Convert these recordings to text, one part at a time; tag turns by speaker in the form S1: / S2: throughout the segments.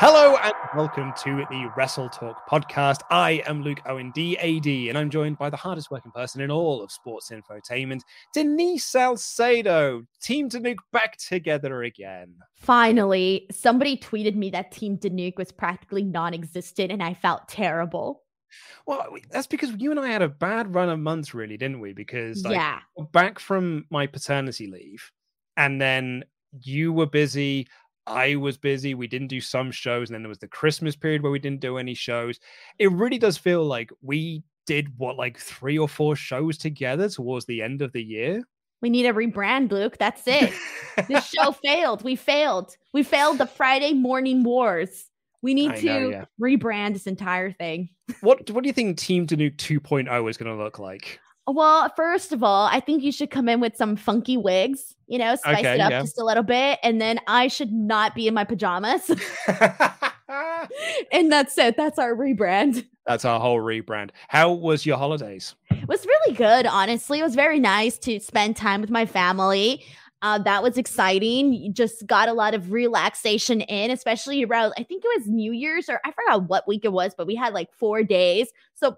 S1: Hello and welcome to the Wrestle Talk podcast. I am Luke Owen, DAD, and I'm joined by the hardest working person in all of sports infotainment, Denise Salcedo. Team Danuke back together again.
S2: Finally, somebody tweeted me that Team Danuke was practically non existent, and I felt terrible.
S1: Well, that's because you and I had a bad run of months, really, didn't we? Because like,
S2: yeah.
S1: back from my paternity leave, and then you were busy. I was busy. We didn't do some shows. And then there was the Christmas period where we didn't do any shows. It really does feel like we did what, like three or four shows together towards the end of the year.
S2: We need a rebrand, Luke. That's it. this show failed. We failed. We failed the Friday morning wars. We need
S1: I
S2: to
S1: know, yeah.
S2: rebrand this entire thing.
S1: What What do you think Team Danuke 2.0 is going to look like?
S2: Well, first of all, I think you should come in with some funky wigs, you know, spice
S1: Okay,
S2: it up
S1: yeah.
S2: just a little bit. And then I should not be in my pajamas. and that's it. That's our rebrand.
S1: That's our whole rebrand. How was your holidays?
S2: It was really good, honestly. It was very nice to spend time with my family. Uh, that was exciting. You just got a lot of relaxation in, especially around, I think it was New Year's or I forgot what week it was, but we had like four days. So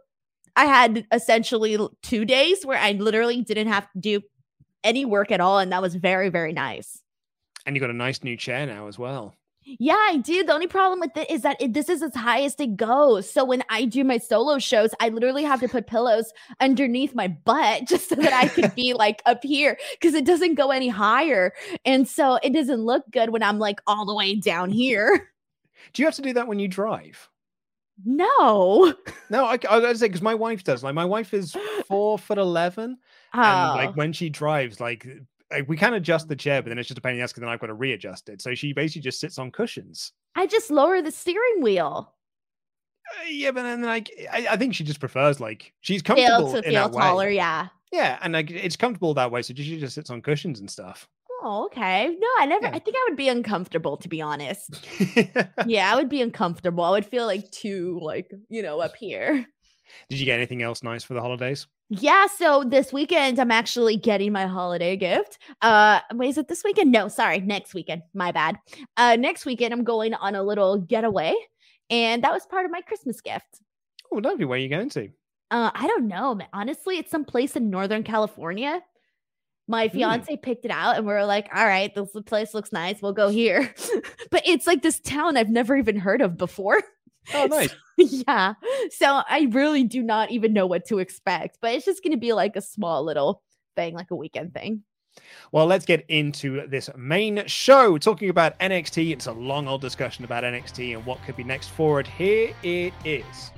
S2: I had essentially two days where I literally didn't have to do any work at all. And that was very, very nice.
S1: And you got a nice new chair now as well.
S2: Yeah, I do. The only problem with it is that it, this is as high as it goes. So when I do my solo shows, I literally have to put pillows underneath my butt just so that I could be like up here because it doesn't go any higher. And so it doesn't look good when I'm like all the way down here.
S1: Do you have to do that when you drive?
S2: No.
S1: No, I, I was say because my wife does. Like, my wife is four foot eleven, and
S2: Oh,
S1: like when she drives, like like, we can adjust the chair, but then it's just a pain in the ass because then I've got to readjust it. So she basically just sits on cushions.
S2: I just lower the steering wheel.
S1: Uh, yeah, but then like I, I think she just prefers like she's
S2: Feel
S1: comfortable
S2: to
S1: in
S2: feel
S1: that way.
S2: taller. Yeah.
S1: Yeah, and like it's comfortable that way. So she just sits on cushions and stuff.
S2: Oh, okay. No, I never,
S1: Yeah.
S2: I think I would be uncomfortable to be honest. Yeah, I would be uncomfortable. I would feel like too, like, you know, up here.
S1: Did you get anything else nice for the holidays?
S2: Yeah, so this weekend I'm actually getting my holiday gift. Uh wait, is it this weekend? No, sorry, next weekend. My bad. Uh next weekend I'm going on a little getaway and that was part of my Christmas gift.
S1: Oh, lovely. Where are you going to?
S2: Uh I don't know. Honestly, it's some place in Northern California. My
S1: Hmm.
S2: fiance picked it out and we are like, all right, this place looks nice. We'll go here. but it's like this town I've never even heard of before.
S1: Oh, nice.
S2: yeah. So I really do not even know what to expect, but it's just going to be like a small little thing, like a weekend thing.
S1: Well, let's get into this main show. Talking about NXT. It's a long old discussion about NXT and what could be next for it. Here it is.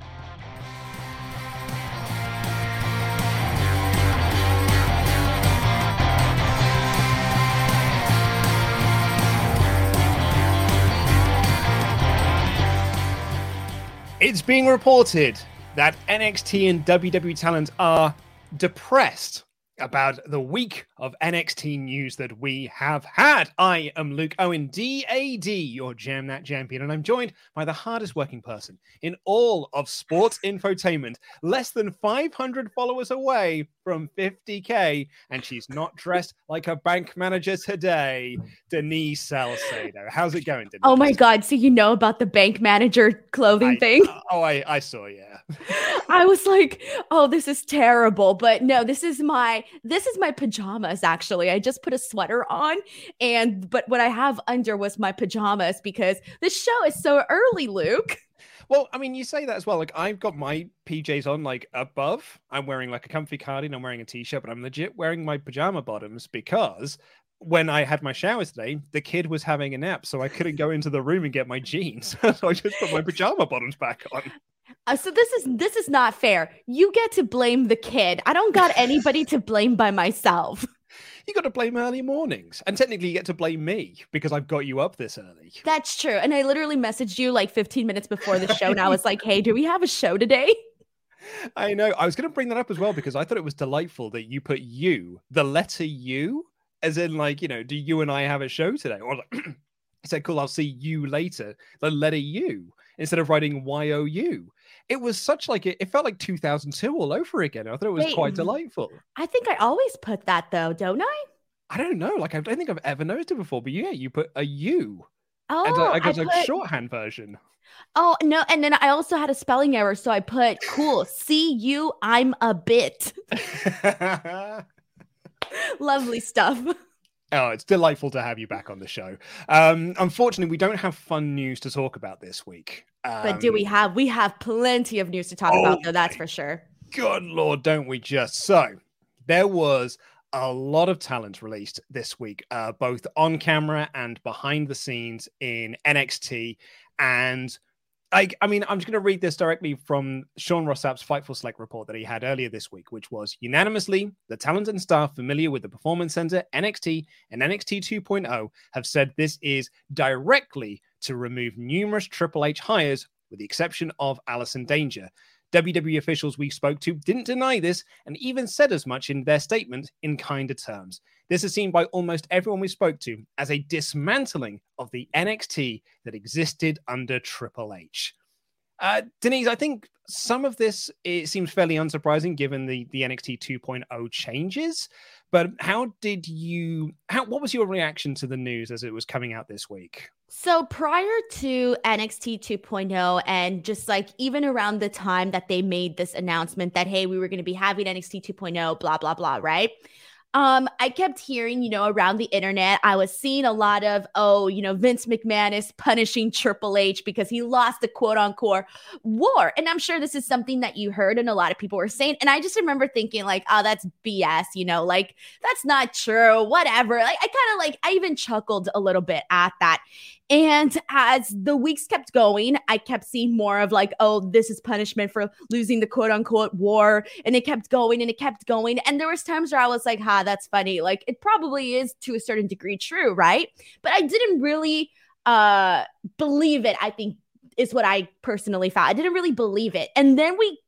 S1: It's being reported that NXT and WWE talent are depressed about the week of NXT news that we have had. I am Luke Owen, DAD, your Jam That Champion, and I'm joined by the hardest working person in all of sports infotainment, less than 500 followers away from 50k, and she's not dressed like a bank manager today, Denise Salcedo. How's it going, Denise?
S2: Oh my God. So you know about the bank manager clothing
S1: I,
S2: thing?
S1: Oh, I, I saw, yeah.
S2: I was like, oh, this is terrible. But no, this is my this is my pajamas actually. I just put a sweater on and but what I have under was my pajamas because the show is so early, Luke.
S1: Well, I mean, you say that as well. Like, I've got my PJs on, like above. I'm wearing like a comfy cardigan. I'm wearing a t-shirt, but I'm legit wearing my pajama bottoms because when I had my shower today, the kid was having a nap, so I couldn't go into the room and get my jeans. so I just put my pajama bottoms back on.
S2: Uh, so this is this is not fair. You get to blame the kid. I don't got anybody to blame by myself.
S1: You got to blame early mornings, and technically you get to blame me because I've got you up this early.
S2: That's true. And I literally messaged you like 15 minutes before the show, and I was like, "Hey, do we have a show today?"
S1: I know. I was going to bring that up as well because I thought it was delightful that you put you, the letter U, as in like you know, do you and I have a show today? Or like, he said, "Cool, I'll see you later." The letter U instead of writing Y O U it was such like it, it felt like 2002 all over again. I thought it was Wait, quite delightful.
S2: I think I always put that though, don't I?
S1: I don't know. Like I don't think I've ever noticed it before, but yeah, you put a U.
S2: Oh, and, uh,
S1: I got a
S2: put...
S1: shorthand version.
S2: Oh no, and then I also had a spelling error, so I put cool. See you, I'm a bit. Lovely stuff.
S1: Oh, it's delightful to have you back on the show. Um, unfortunately, we don't have fun news to talk about this week.
S2: Um, but do we um, have? We have plenty of news to talk oh about, though. That's for sure.
S1: Good lord, don't we just? So there was a lot of talent released this week, uh, both on camera and behind the scenes in NXT, and I, I mean, I'm just going to read this directly from Sean Ross Sapp's Fightful Select report that he had earlier this week, which was unanimously the talent and staff familiar with the Performance Center, NXT, and NXT 2.0 have said this is directly to remove numerous Triple H hires, with the exception of Allison Danger. WWE officials we spoke to didn't deny this and even said as much in their statement in kinder terms. This is seen by almost everyone we spoke to as a dismantling of the NXT that existed under Triple H. Uh, Denise, I think some of this it seems fairly unsurprising given the the NXT 2.0 changes. But how did you? How what was your reaction to the news as it was coming out this week?
S2: So prior to NXT 2.0, and just like even around the time that they made this announcement that, hey, we were going to be having NXT 2.0, blah, blah, blah, right? Um, I kept hearing, you know, around the internet, I was seeing a lot of, oh, you know, Vince McMahon is punishing Triple H because he lost the quote unquote war. And I'm sure this is something that you heard and a lot of people were saying. And I just remember thinking, like, oh, that's BS, you know, like that's not true, whatever. Like, I kind of like, I even chuckled a little bit at that. And as the weeks kept going, I kept seeing more of like, oh, this is punishment for losing the quote unquote war. And it kept going and it kept going. And there was times where I was like, ha, that's funny. Like it probably is to a certain degree true, right? But I didn't really uh believe it, I think is what I personally found. I didn't really believe it. And then we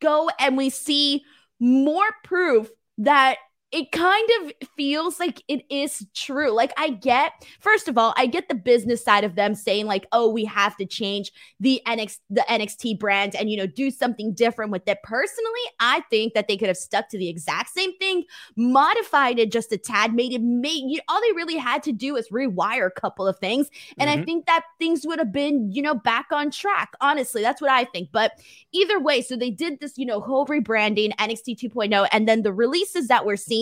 S2: go and we see more proof that it kind of feels like it is true. Like I get, first of all, I get the business side of them saying like, "Oh, we have to change the NXT the NXT brand and you know do something different with it." Personally, I think that they could have stuck to the exact same thing, modified it just a tad, made it made you, all they really had to do is rewire a couple of things, and mm-hmm. I think that things would have been you know back on track. Honestly, that's what I think. But either way, so they did this you know whole rebranding NXT 2.0, and then the releases that we're seeing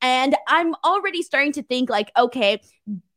S2: and I'm already starting to think, like, okay,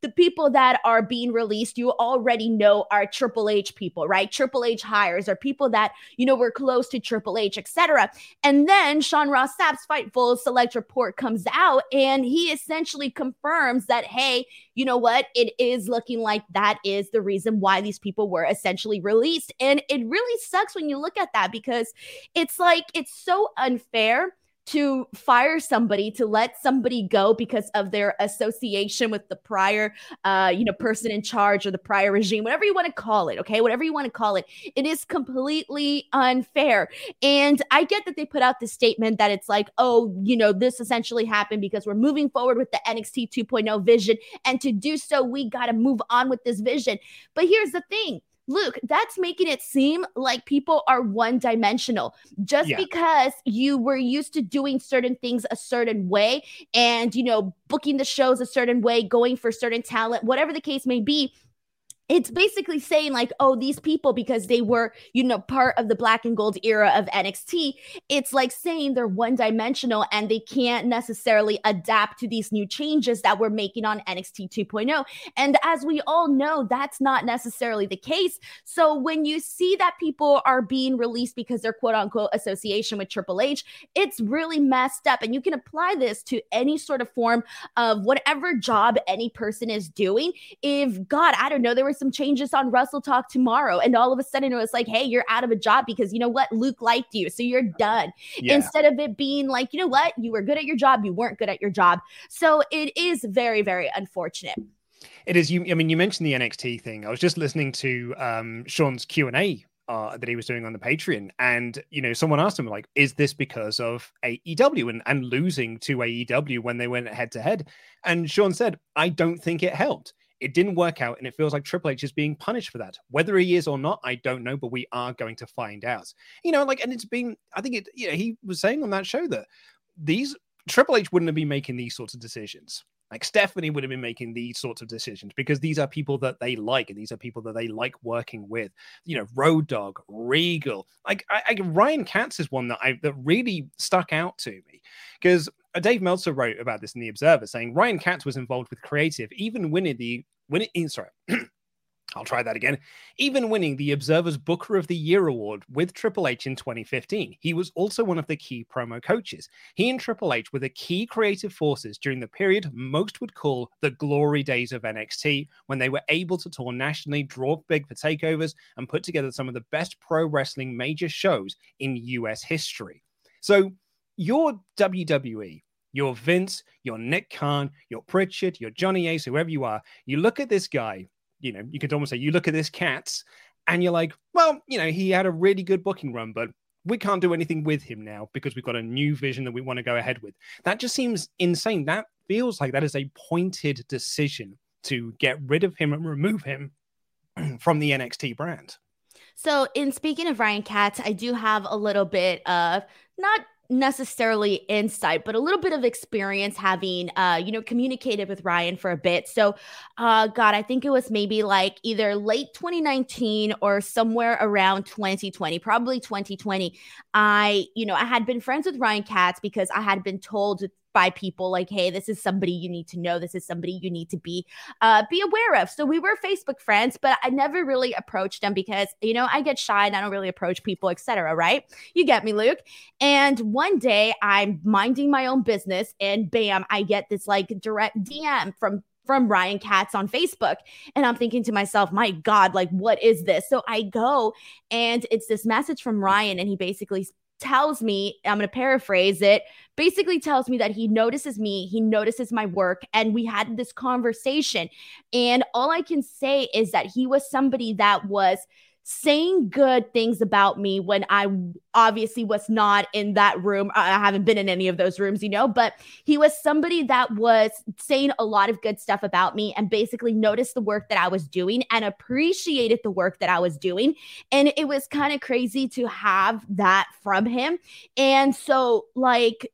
S2: the people that are being released, you already know are Triple H people, right? Triple H hires are people that, you know, were close to Triple H, etc. And then Sean Ross Sapp's Fightful Select report comes out and he essentially confirms that, hey, you know what? It is looking like that is the reason why these people were essentially released. And it really sucks when you look at that because it's like, it's so unfair to fire somebody to let somebody go because of their association with the prior uh you know person in charge or the prior regime whatever you want to call it okay? Whatever you want to call it. It is completely unfair. And i get that they put out the statement that it's like oh you know this essentially happened because we're moving forward with the NXT 2.0 vision. And to do so we got to move on with this vision. But here's the thing Luke, that's making it seem like people are one dimensional. Just yeah. because you were used to doing certain things a certain way and, you know, booking the shows a certain way, going for certain talent, whatever the case may be, it's basically saying like oh these people because they were you know part of the black and gold era of NXT it's like saying they're one dimensional and they can't necessarily adapt to these new changes that we're making on NXT 2.0 and as we all know that's not necessarily the case. So when you see that people are being released because they're quote unquote association with Triple H it's really messed up. And you can apply this to any sort of form of whatever job any person is doing. If god I don't know there was some changes on Wrestle Talk tomorrow. And all of a sudden it was like, hey, you're out of a job because you know what? Luke liked you. So you're done. Yeah. Instead of it being like, you know what? You were good at your job. You weren't good at your job. So it is very, very unfortunate.
S1: It is. You. I mean, you mentioned the NXT thing. I was just listening to um, Sean's Q and A uh, that he was doing on the Patreon. And, you know, someone asked him, like, is this because of AEW and, and losing to AEW when they went head to head? And Sean said, I don't think it helped. It didn't work out, and it feels like Triple H is being punished for that. Whether he is or not, I don't know, but we are going to find out. You know, like, and it's been, I think it, you know, he was saying on that show that these Triple H wouldn't have been making these sorts of decisions. Like Stephanie would have been making these sorts of decisions because these are people that they like and these are people that they like working with. You know, Road Dog, Regal. Like I, I, Ryan Katz is one that I that really stuck out to me because Dave Meltzer wrote about this in the Observer, saying Ryan Katz was involved with creative, even winning the winning, eh, sorry, I'll try that again. Even winning the Observer's Booker of the Year award with Triple H in 2015, he was also one of the key promo coaches. He and Triple H were the key creative forces during the period most would call the glory days of NXT, when they were able to tour nationally, draw big for takeovers, and put together some of the best pro wrestling major shows in US history. So, your WWE, you're Vince, you're Nick Khan, you're Prichard, you're Johnny Ace, whoever you are. You look at this guy, you know, you could almost say you look at this Katz and you're like, well, you know, he had a really good booking run, but we can't do anything with him now because we've got a new vision that we want to go ahead with. That just seems insane. That feels like that is a pointed decision to get rid of him and remove him from the NXT brand.
S2: So, in speaking of Ryan Katz, I do have a little bit of not necessarily insight but a little bit of experience having uh you know communicated with Ryan for a bit. So uh god I think it was maybe like either late 2019 or somewhere around 2020 probably 2020 I you know I had been friends with Ryan Katz because I had been told by people like hey this is somebody you need to know this is somebody you need to be uh, be aware of so we were facebook friends but i never really approached them because you know i get shy and i don't really approach people etc right you get me luke and one day i'm minding my own business and bam i get this like direct dm from from Ryan Katz on Facebook. And I'm thinking to myself, my God, like, what is this? So I go and it's this message from Ryan, and he basically tells me, I'm going to paraphrase it, basically tells me that he notices me, he notices my work, and we had this conversation. And all I can say is that he was somebody that was saying good things about me when I obviously was not in that room. I haven't been in any of those rooms, you know, but he was somebody that was saying a lot of good stuff about me and basically noticed the work that I was doing and appreciated the work that I was doing. And it was kind of crazy to have that from him. And so, like,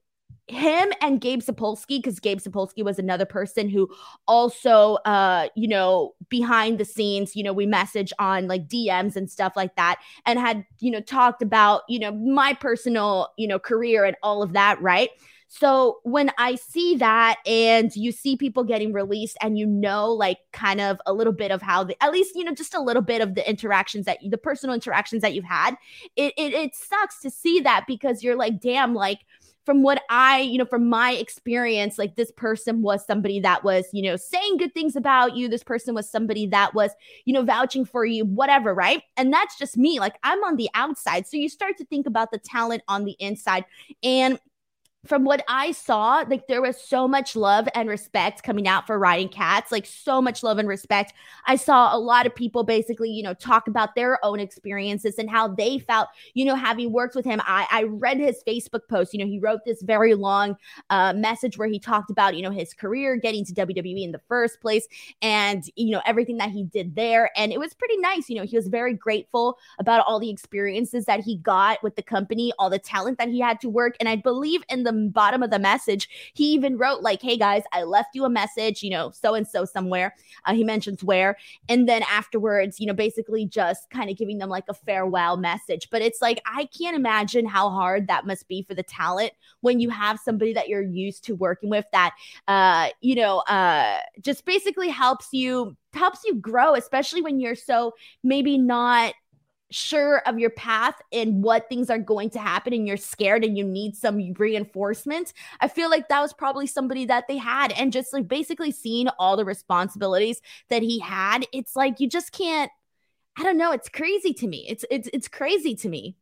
S2: him and Gabe Sapolsky, because Gabe Sapolsky was another person who also, uh, you know, behind the scenes, you know, we message on like DMs and stuff like that, and had, you know, talked about, you know, my personal, you know, career and all of that, right? So when I see that and you see people getting released and you know, like kind of a little bit of how the, at least, you know, just a little bit of the interactions that the personal interactions that you've had, it, it, it sucks to see that because you're like, damn, like, from what I, you know, from my experience, like this person was somebody that was, you know, saying good things about you. This person was somebody that was, you know, vouching for you, whatever, right? And that's just me. Like I'm on the outside. So you start to think about the talent on the inside. And from what I saw, like there was so much love and respect coming out for Ryan Katz, like so much love and respect. I saw a lot of people basically, you know, talk about their own experiences and how they felt, you know, having worked with him. I, I read his Facebook post. You know, he wrote this very long uh, message where he talked about, you know, his career getting to WWE in the first place and, you know, everything that he did there. And it was pretty nice. You know, he was very grateful about all the experiences that he got with the company, all the talent that he had to work. And I believe in the the bottom of the message, he even wrote like, "Hey guys, I left you a message, you know, so and so somewhere." Uh, he mentions where, and then afterwards, you know, basically just kind of giving them like a farewell message. But it's like I can't imagine how hard that must be for the talent when you have somebody that you're used to working with that, uh, you know, uh, just basically helps you helps you grow, especially when you're so maybe not sure of your path and what things are going to happen and you're scared and you need some reinforcement i feel like that was probably somebody that they had and just like basically seeing all the responsibilities that he had it's like you just can't i don't know it's crazy to me it's it's it's crazy to me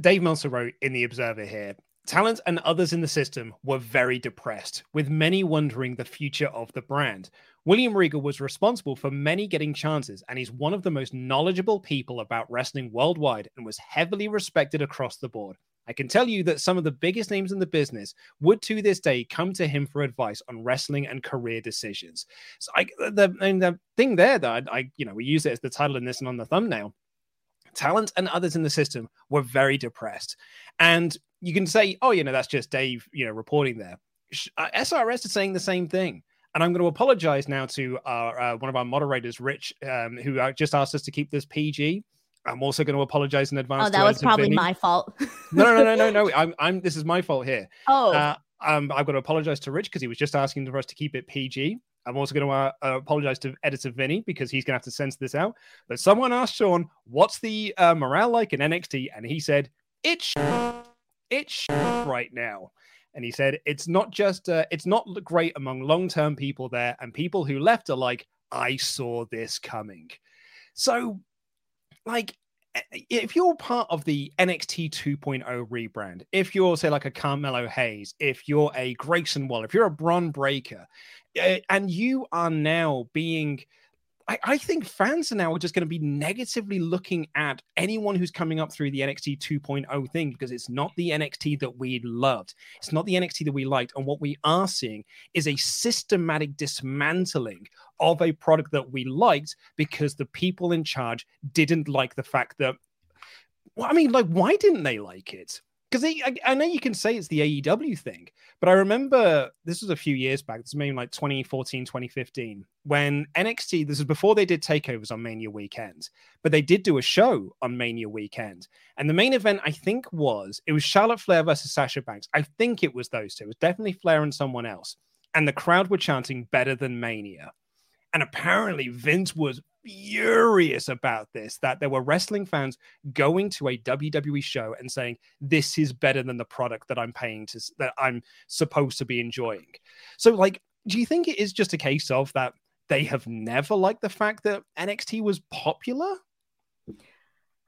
S1: dave meltzer wrote in the observer here Talent and others in the system were very depressed, with many wondering the future of the brand. William Regal was responsible for many getting chances, and he's one of the most knowledgeable people about wrestling worldwide and was heavily respected across the board. I can tell you that some of the biggest names in the business would to this day come to him for advice on wrestling and career decisions. So I, the, and the thing there that I, I, you know, we use it as the title in this and on the thumbnail. Talent and others in the system were very depressed. And you can say, oh, you know, that's just Dave, you know, reporting there. SRS uh, is saying the same thing. And I'm going to apologize now to our, uh, one of our moderators, Rich, um, who uh, just asked us to keep this PG. I'm also going to apologize in advance.
S2: Oh, that was probably my fault.
S1: no, no, no, no, no. I'm, I'm. This is my fault here.
S2: Oh. Uh,
S1: um, I've got to apologize to Rich because he was just asking for us to keep it PG. I'm also going to uh, uh, apologize to editor Vinny because he's going to have to censor this out. But someone asked Sean, "What's the uh, morale like in NXT?" and he said, "It's it's right now." And he said it's not just uh, it's not great among long-term people there and people who left are like i saw this coming so like if you're part of the NXT 2.0 rebrand, if you're say like a Carmelo Hayes, if you're a Grayson Waller, if you're a Bron Breakker, eh, and you are now being I, I think fans are now just going to be negatively looking at anyone who's coming up through the NXT 2.0 thing because it's not the NXT that we loved. It's not the NXT that we liked. And what we are seeing is a systematic dismantling of a product that we liked because the people in charge didn't like the fact that well, I mean, like, why didn't they like it? Because I, I, know you can say it's the AEW thing, but I remember this was a few years back. This was maybe like 2014, 2015, when NXT, this was before they did takeovers on Mania weekend, but they did do a show on Mania weekend. And the main event, I think, was it was Charlotte Flair versus Sasha Banks. I think it was those two. It was definitely Flair and someone else. And the crowd were chanting better than Mania. And apparently, Vince was furious about this that there were wrestling fans going to a WWE show and saying this is better than the product that I'm paying to that I'm supposed to be enjoying. So like do you think it is just a case of that they have never liked the fact that NXT was popular?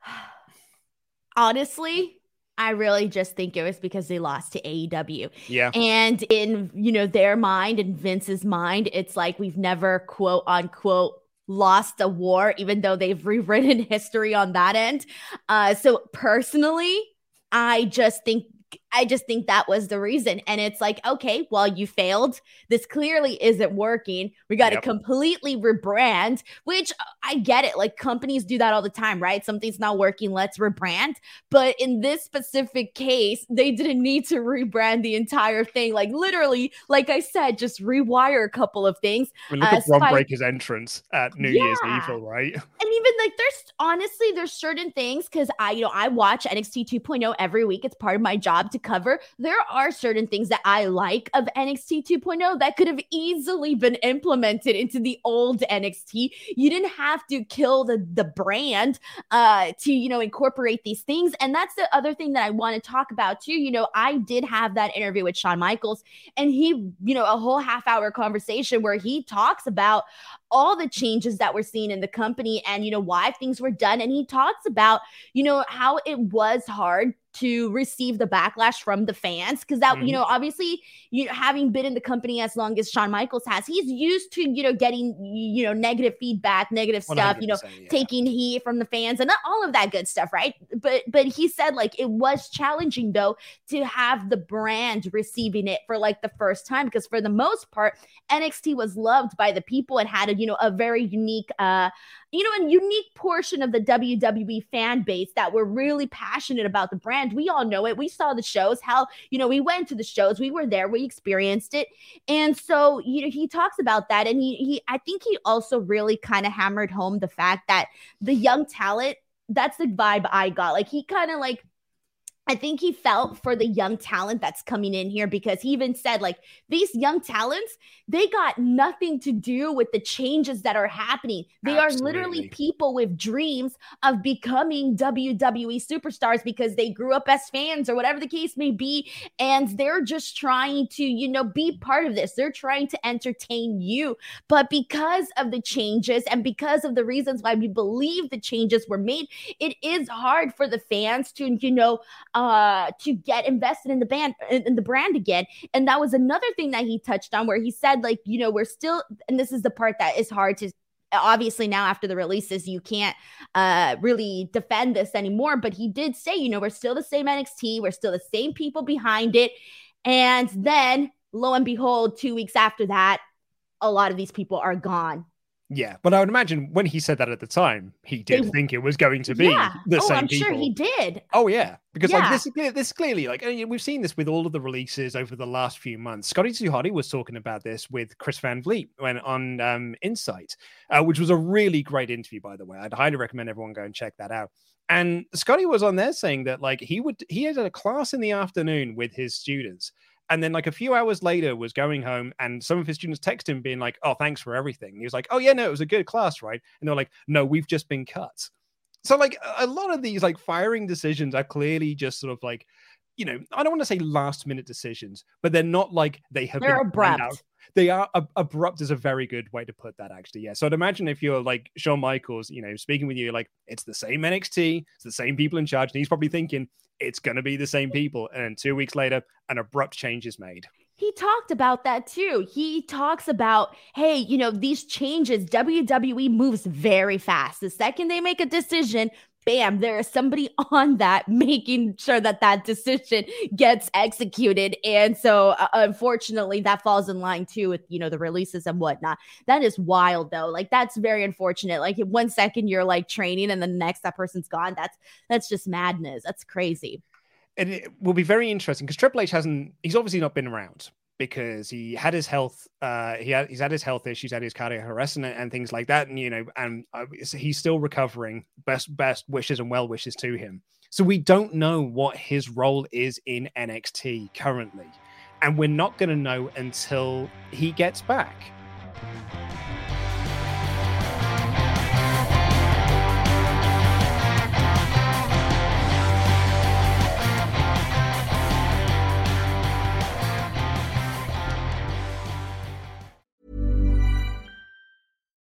S2: Honestly, I really just think it was because they lost to AEW.
S1: Yeah.
S2: And in, you know, their mind and Vince's mind, it's like we've never quote unquote lost a war, even though they've rewritten history on that end. Uh, so personally, I just think I just think that was the reason. And it's like, okay, well, you failed. This clearly isn't working. We got to yep. completely rebrand, which I get it. Like companies do that all the time, right? Something's not working. Let's rebrand. But in this specific case, they didn't need to rebrand the entire thing. Like literally, like I said, just rewire a couple of things.
S1: I mean, look uh, at Bron Breakker's entrance at New yeah. Year's Eve, right?
S2: And even like there's honestly, there's certain things because I, you know, I watch NXT 2.0 every week. It's part of my job to cover, there are certain things that I like of NXT 2.0 that could have easily been implemented into the old NXT. You didn't have to kill the the brand uh to, you know, incorporate these things. And that's the other thing that I want to talk about too. You know, I did have that interview with Shawn Michaels and he, you know, a whole half hour conversation where he talks about all the changes that we're seeing in the company and you know why things were done and he talks about you know how it was hard to receive the backlash from the fans because that
S1: Mhm.
S2: you know obviously you know having been in the company as long as Shawn Michaels has he's used to you know getting you know negative feedback negative stuff you know
S1: yeah.
S2: taking heat from the fans and all of that good stuff right but but he said like it was challenging though to have the brand receiving it for like the first time because for the most part NXT was loved by the people and had a you know a very unique uh you know, a unique portion of the WWE fan base that were really passionate about the brand. We all know it. We saw the shows. How, you know, we went to the shows. We were there. We experienced it. And so, you know, he talks about that. And he, he I think he also really kind of hammered home the fact that the young talent, that's the vibe I got. Like, he kind of like, I think he felt for the young talent that's coming in here because he even said, like, these young talents, they got nothing to do with the changes that are happening. They are literally people with dreams of becoming WWE superstars because they grew up as fans or whatever the case may be. And they're just trying to, you know, be part of this. They're trying to entertain you. But because of the changes and because of the reasons why we believe the changes were made, it is hard for the fans to, you know, uh to get invested in the band in the brand again. And that was another thing that he touched on where he said like you know we're still and this is the part that is hard to obviously now after the releases you can't uh really defend this anymore. But he did say you know we're still the same NXT we're still the same people behind it. And then lo and behold 2 weeks after that a lot of these people are gone
S1: Yeah, but I would imagine when he said that at the time, he did think it was going to be
S2: yeah
S1: the
S2: oh
S1: same
S2: i'm
S1: people.
S2: sure he did
S1: Oh yeah, because like this, this clearly like I mean, we've seen this with all of the releases over the last few months. Scotty Too was talking about this with Chris Van Vliet when on um, Insight, uh, which was a really great interview, by the way. I'd highly recommend everyone go and check that out. And Scotty was on there saying that like he would he had a class in the afternoon with his students. And then, like a few hours later, was going home, and some of his students text him, being like, "Oh, thanks for everything." he was like, "Oh yeah, no, it was a good class, right?" And they're like, "No, we've just been cut." So like a- lot of these like firing decisions are clearly just sort of like, you know, I don't want to say last minute decisions, but they're not like they have
S2: they're
S1: been
S2: abrupt.
S1: They are ab- abrupt is a very good way to put that actually. Yeah. So I'd imagine if you're like Shawn Michaels, you know, speaking with you, like it's the same NXT, it's the same people in charge, and he's probably thinking it's gonna be the same people. And two weeks later, an abrupt change is made.
S2: He talked about that too. He talks about, hey, you know, these changes, WWE moves very fast. The second they make a decision, bam, there is somebody on that making sure that that decision gets executed. And so, uh, unfortunately, that falls in line too with, you know, the releases and whatnot. That is wild though. Like, that's very unfortunate. Like, one second you're like training and the next that person's gone. That's, that's just madness. That's crazy.
S1: and it will be very interesting because Triple H hasn't. He's obviously not been around because he had his health. Uh, he had he's had his health issues, had his cardiac arrest and, and things like that, and you know, and uh, he's still recovering. Best best wishes and well wishes to him. So we don't know what his role is in NXT currently, and we're not going to know until he gets back.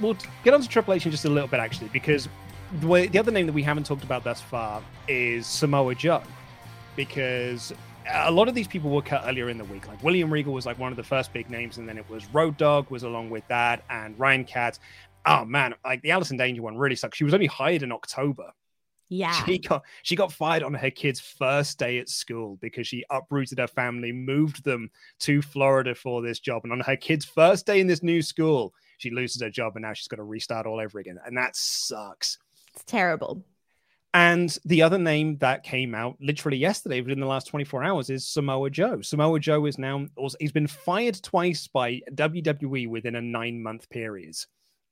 S1: We'll get on to Triple H in just a little bit, actually, because the, way, the other name that we haven't talked about thus far is Samoa Joe, because a lot of these people were cut earlier in the week. Like William Regal was like one of the first big names, and then it was Road Dog was along with that, and Ryan Katz. Oh man, like the Allison Danger one really sucks. She was only hired in October.
S2: Yeah.
S1: She got she got fired on her kid's first day at school because she uprooted her family, moved them to Florida for this job. And on her kid's first day in this new school, she loses her job and now she's got to restart all over again. And that sucks.
S2: It's terrible.
S1: And the other name that came out literally yesterday, within the last 24 hours, is Samoa Joe. Samoa Joe is now he's been fired twice by WWE within a nine month period.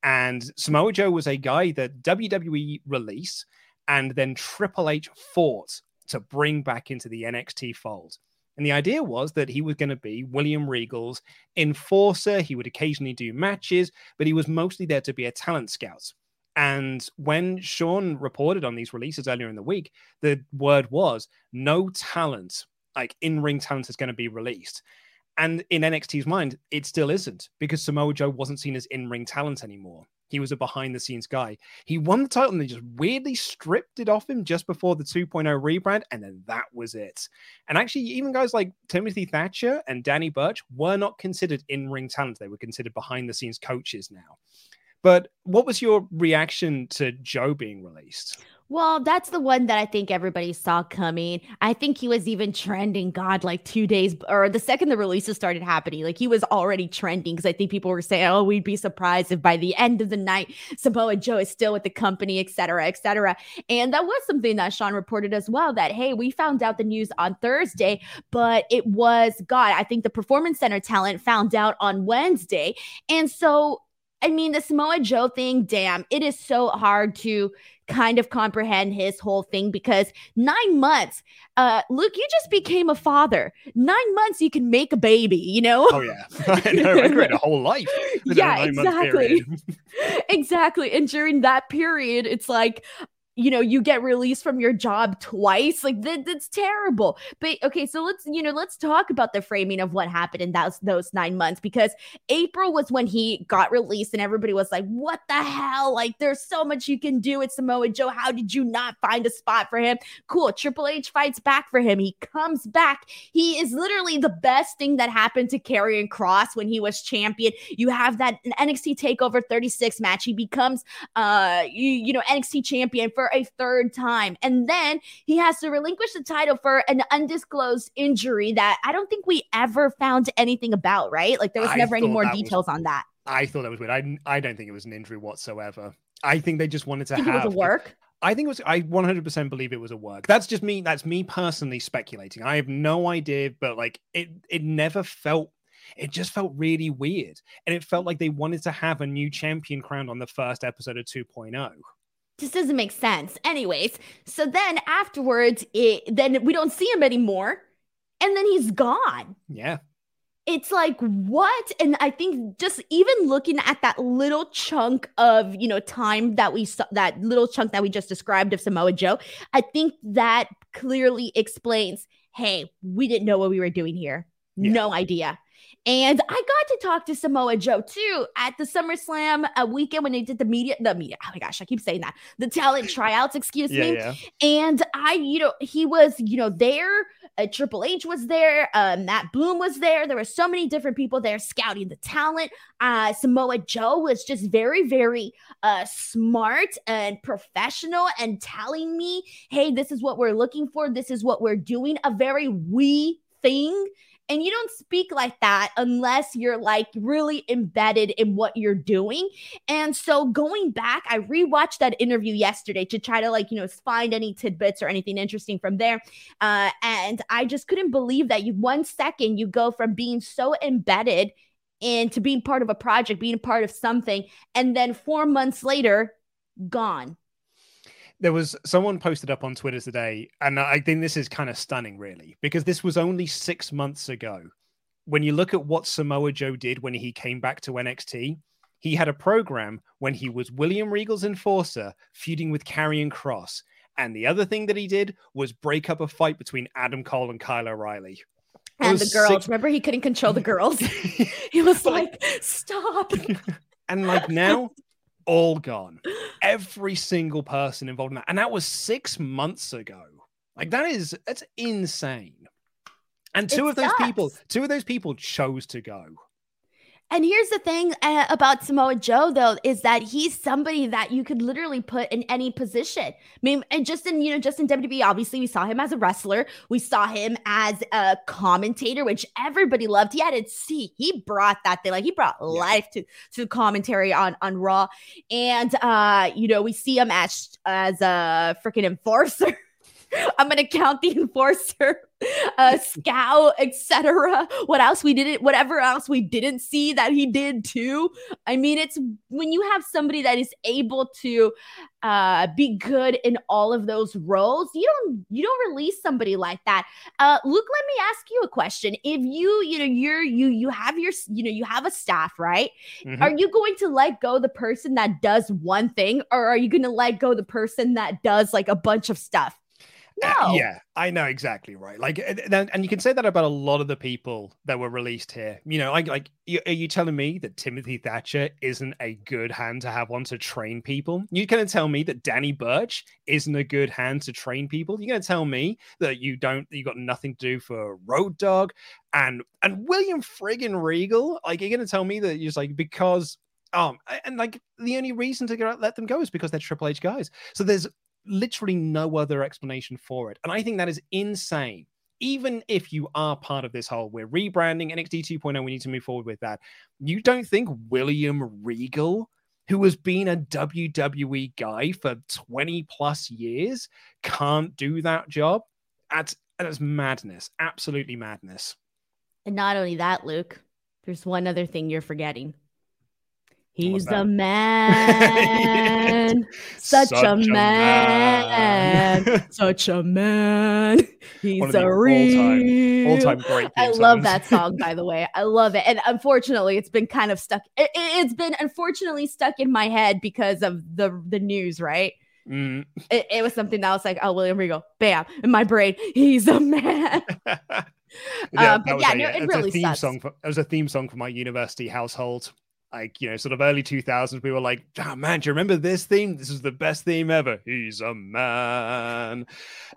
S1: And Samoa Joe was a guy that WWE released and then Triple H fought to bring back into the NXT fold. And the idea was that he was going to be William Regal's enforcer. He would occasionally do matches, but he was mostly there to be a talent scout. And when Sean reported on these releases earlier in the week, the word was no talent, like in ring talent, is going to be released. And in NXT's mind, it still isn't because Samoa Joe wasn't seen as in ring talent anymore. He was a behind the scenes guy. He won the title and they just weirdly stripped it off him just before the 2.0 rebrand. And then that was it. And actually, even guys like Timothy Thatcher and Danny Burch were not considered in ring talent. They were considered behind the scenes coaches now. But what was your reaction to Joe being released?
S2: Well, that's the one that I think everybody saw coming. I think he was even trending, God, like two days or the second the releases started happening, like he was already trending because I think people were saying, oh, we'd be surprised if by the end of the night, Samoa Joe is still with the company, et cetera, et cetera. And that was something that Sean reported as well that, hey, we found out the news on Thursday, but it was, God, I think the Performance Center talent found out on Wednesday. And so I mean, the Samoa Joe thing, damn, it is so hard to kind of comprehend his whole thing because nine months, uh, Luke, you just became a father. Nine months, you can make a baby, you know?
S1: Oh, yeah. I know. I created a whole life.
S2: Yeah, exactly. exactly. And during that period, it's like, you know you get released from your job twice like that, that's terrible. But okay so let's you know let's talk about the framing of what happened in those those nine months because april was when he got released and everybody was like what the hell? Like there's so much you can do with samoa joe. How did you not find a spot for him? Cool triple h fights back for him. He comes back. He is literally the best thing that happened to Karrion Kross when he was champion. You have that nxt takeover 36 match. He becomes uh you, you know nxt champion for for a third time. And then he has to relinquish the title for an undisclosed injury that I don't think we ever found anything about, right? Like there was
S1: I
S2: never any more details
S1: was-
S2: on that.
S1: I thought that was weird. I, I don't think it was an injury whatsoever. I think they just wanted to
S2: Think it
S1: have
S2: was a work?
S1: I think it was. I 100% believe it was a work. That's just me. That's me personally speculating. I have no idea, but like it, it never felt. It just felt really weird, and it felt like they wanted to have a new champion crowned on the first episode of oh. 2.0.
S2: This doesn't make sense. Anyways, so then afterwards, it then we don't see him anymore, and then he's gone.
S1: Yeah,
S2: it's like what? And i think just even looking at that little chunk of you know time that we saw that little chunk that we just described of samoa joe i think that clearly explains hey we didn't know what we were doing here. No idea And I got to talk to Samoa Joe too at the SummerSlam a weekend when they did the media, the media. Oh my gosh, I keep saying that. The talent tryouts, excuse
S1: Yeah,
S2: me.
S1: yeah.
S2: And I, you know, he was, you know, there. Uh, Triple H was there. Um, Matt Bloom was there. There were so many different people there scouting the talent. Uh, Samoa Joe was just very, very uh, smart and professional and telling me, hey, this is what we're looking for. This is what we're doing. A very we thing. And you don't speak like that unless you're like really embedded in what you're doing. And so going back, I rewatched that interview yesterday to try to like, you know, find any tidbits or anything interesting from there. Uh, and I just couldn't believe that you one second you go from being so embedded into being part of a project, being part of something, and then four months later, gone.
S1: There was someone posted up on Twitter today, and I think this is kind of stunning, really, because this was only six months ago. When you look at what Samoa Joe did when he came back to NXT, he had a program when he was William Regal's enforcer, feuding with Karrion Kross. And the other thing that he did was break up a fight between Adam Cole and Kyle O'Reilly. It
S2: And the girls,
S1: six-
S2: remember, he couldn't control the girls. he was like, stop.
S1: And like now, all gone. Every single person involved in that. And that was six months ago. Like that is that's insane. And two
S2: It
S1: of those people, two of those people chose to go.
S2: And here's the thing uh, about Samoa Joe, though, is that he's somebody that you could literally put in any position. I mean, and just in, you know, just in WWE, obviously, we saw him as a wrestler. We saw him as a commentator, which everybody loved. He to see, he brought that thing, like he brought life to, to commentary on, on Raw. And, uh, you know, we see him as, as a freaking enforcer. I'm gonna count the enforcer, uh, scout, etc. What else we didn't, whatever else we didn't see that he did too. I mean, it's when you have somebody that is able to uh, be good in all of those roles. You don't, you don't release somebody like that. Uh, Luke, let me ask you a question. If you, you know, you're you you have your, you know, you have a staff, right?
S1: Mhm.
S2: Are you going to let go the person that does one thing, or are you going to let go the person that does like a bunch of stuff? No.
S1: Yeah, I know exactly right. Like, and, and- you can say that about a lot of the people that were released here. You know, like, like, are you telling me that Timothy Thatcher isn't a good hand to have on to train people? You going to tell me that Danny Burch isn't a good hand to train people? You're going to tell me that you don't, you got nothing to do for Road Dog and and William friggin' Regal? Like, you're going to tell me that you're just like because. Um, and like the only reason to let them go is because they're Triple H guys. So there's literally no other explanation for it. And I think that is insane. Even if you are part of this whole, we're rebranding NXT 2.0, we need to move forward with that. You don't think William Regal, who has been a WWE guy for 20 plus years, can't do that job? That's, that's madness. Absolutely madness.
S2: And not only that, Luke, there's one other thing you're forgetting. He's a man. Such,
S1: Such
S2: a
S1: a
S2: man.
S1: man.
S2: Such a man. He's
S1: the
S2: a real.
S1: all-time great
S2: I love that song, by the way. I love it. And unfortunately, it's been kind of stuck. It, has been unfortunately stuck in my head because of the the news, right?
S1: Mm.
S2: It, it was something that was like, oh, William Regal, bam, in my brain. He's a man.
S1: Yeah,
S2: Um, but yeah,
S1: a,
S2: no, it really
S1: a theme
S2: sucks.
S1: song. For, it was a theme song for my university household. Like you know, sort of early two thousands. We were like, "Oh man, do you remember this theme? This is the best theme ever." He's a man.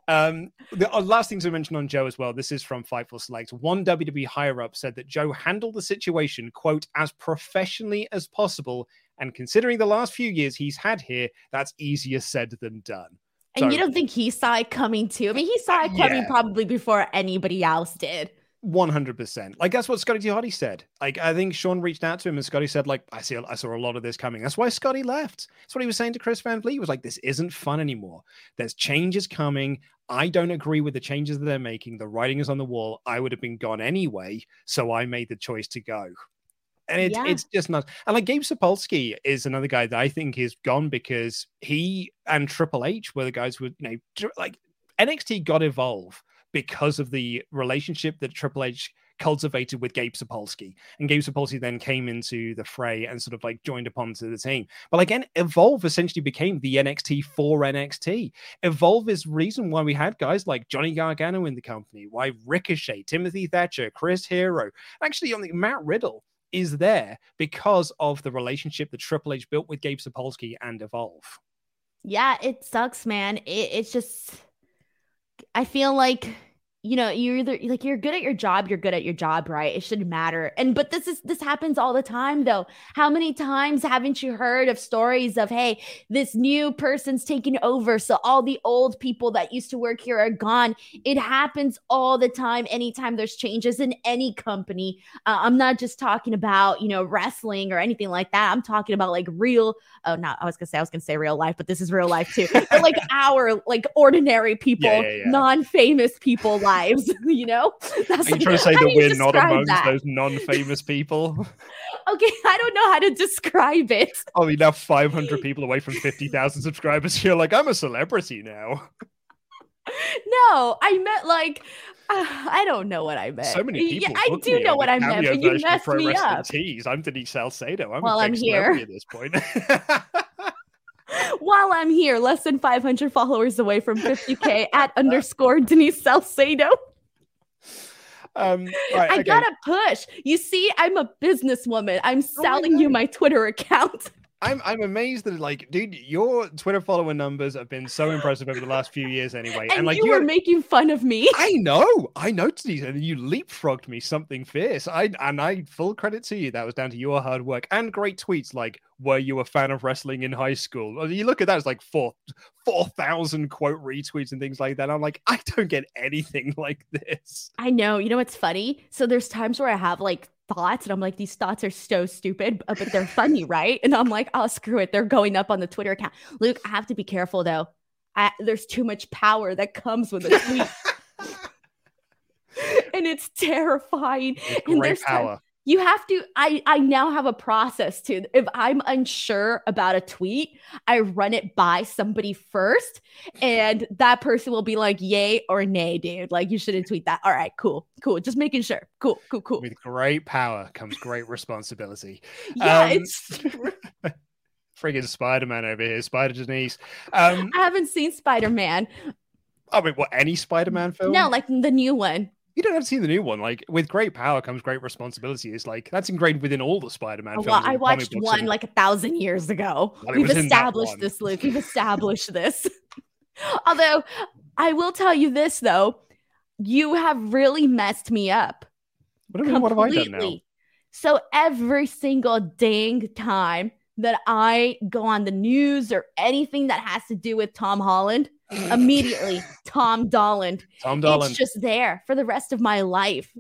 S1: Um, the uh, last thing to mention on Joe as well. This is from Fightful Select. One WWE higher up said that Joe handled the situation quote as professionally as possible, and considering the last few years he's had here, that's easier said than done.
S2: And you don't think he saw it coming too? I mean, he saw it coming
S1: Yeah.
S2: probably before anybody else did.
S1: One hundred percent. Like that's what Scotty 2 Hotty said. Like I think Sean reached out to him and Scotty said, like, I see, I saw a lot of this coming. That's why Scotty left. That's what he was saying to Chris Van Vliet. He was like, this isn't fun anymore. There's changes coming. I don't agree with the changes that they're making. The writing is on the wall. I would have been gone anyway, so I made the choice to go. And it,
S2: Yeah.
S1: it's just not. And like Gabe Sapolsky is another guy that I think is gone because he and Triple H were the guys who, you know, like NXT got evolve because of the relationship that Triple H cultivated with Gabe Sapolsky. And Gabe Sapolsky then came into the fray and sort of like joined upon to the team. But again, Evolve essentially became the NXT for NXT. Evolve is reason why we had guys like Johnny Gargano in the company, why Ricochet, Timothy Thatcher, Chris Hero, actually on the Matt Riddle is there because of the relationship that Triple H built with Gabe Sapolsky and Evolve.
S2: Yeah, it sucks, man. It, it's just, I feel like you know you're either like you're good at your job you're good at your job right? It shouldn't matter. And but this is this happens all the time though. How many times haven't you heard of stories of hey this new person's taking over so all the old people that used to work here are gone? It happens all the time anytime there's changes in any company. Uh, i'm not just talking about you know wrestling or anything like that. I'm talking about like real oh not i was gonna say i was gonna say real life but this is real life too. But like our like ordinary people yeah, yeah, yeah. non-famous people like lives, you know?
S1: That's Are you trying to say that we're not amongst that? those non-famous people?
S2: okay, I don't know how to describe it.
S1: Oh, you're now 500 people away from 50,000 subscribers. You're like, I'm a celebrity now.
S2: No, I meant like uh, I don't know what I meant.
S1: So many people.
S2: Yeah, I do know what I meant, but you messed me up.
S1: Tease. I'm Denise Salcedo. I'm
S2: well, I'm here
S1: at this point.
S2: While I'm here, less than 500 followers away from 50k at underscore Denise Salcedo.
S1: Um, right,
S2: I
S1: okay.
S2: gotta push. You see, I'm a businesswoman. I'm selling oh you my Twitter account.
S1: I'm I'm amazed that like, dude, your Twitter follower numbers have been so impressive over the last few years anyway.
S2: And,
S1: and like
S2: you, you were making fun of me.
S1: I know, I noticed these, and you leapfrogged me something fierce. I and I full credit to you. That was down to your hard work and great tweets. Like, were you a fan of wrestling in high school? Uh, you look at that, it's like four four thousand quote retweets and things like that. I'm like, I don't get anything like this.
S2: I know. You know what's funny? So there's times where I have like thoughts and I'm like, these thoughts are so stupid, but they're funny, right? And I'm like, oh, screw it. They're going up on the Twitter account. Luke, I have to be careful though. I, there's too much power that comes with a tweet. and it's terrifying.
S1: Great
S2: and there's
S1: power
S2: you have to i i now have a process to if i'm unsure about a tweet i run it by somebody first and that person will be like yay or nay dude. Like you shouldn't tweet that. All right cool cool. Just making sure. Cool cool cool.
S1: With great power comes great responsibility.
S2: Yeah um, it's
S1: friggin' spider-man over here spider denise um
S2: i haven't seen spider-man.
S1: I mean, what any Spider-Man film?
S2: No, like the new one
S1: you don't have to see the new one. Like with great power comes great responsibility. It's like that's ingrained within all the Spider-Man oh, films.
S2: Well, I watched one and... like a thousand years ago. Well, We've established this, Luke. We've established this. Although I will tell you this though, you have really messed me up.
S1: What, mean, what have I done now?
S2: So every single dang time that I go on the news or anything that has to do with Tom Holland, immediately Tom Dolland.
S1: Tom Dolland.
S2: It's just there for the rest of my life.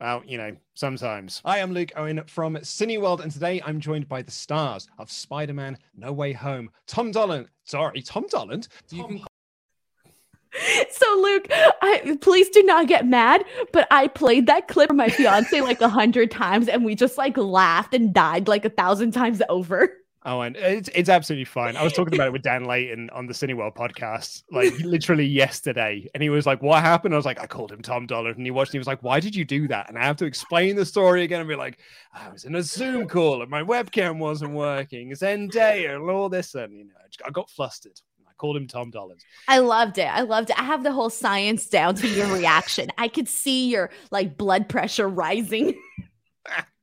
S1: Well, you know, sometimes. I am Luke Owen from Cineworld, and today I'm joined by the stars of Spider Man No Way Home. Tom Dolland. Sorry, Tom Dolland. Tom-
S2: so Luke, I, please do not get mad, but I played that clip for my fiance like a hundred times, and we just like laughed and died like a thousand times over.
S1: Oh, and it's it's absolutely fine. I was talking about it with Dan Layton on the Cineworld podcast, like literally yesterday, and he was like, "What happened?" I was like, "I called him Tom Dollar," and he watched. And he was like, "Why did you do that?" And I have to explain the story again and be like, "I was in a Zoom call and my webcam wasn't working, Zendaya, and all this," and you know, I got flustered. I called him Tom Dollars.
S2: I loved it. I loved it. I have the whole science down to your reaction. I could see your like blood pressure rising.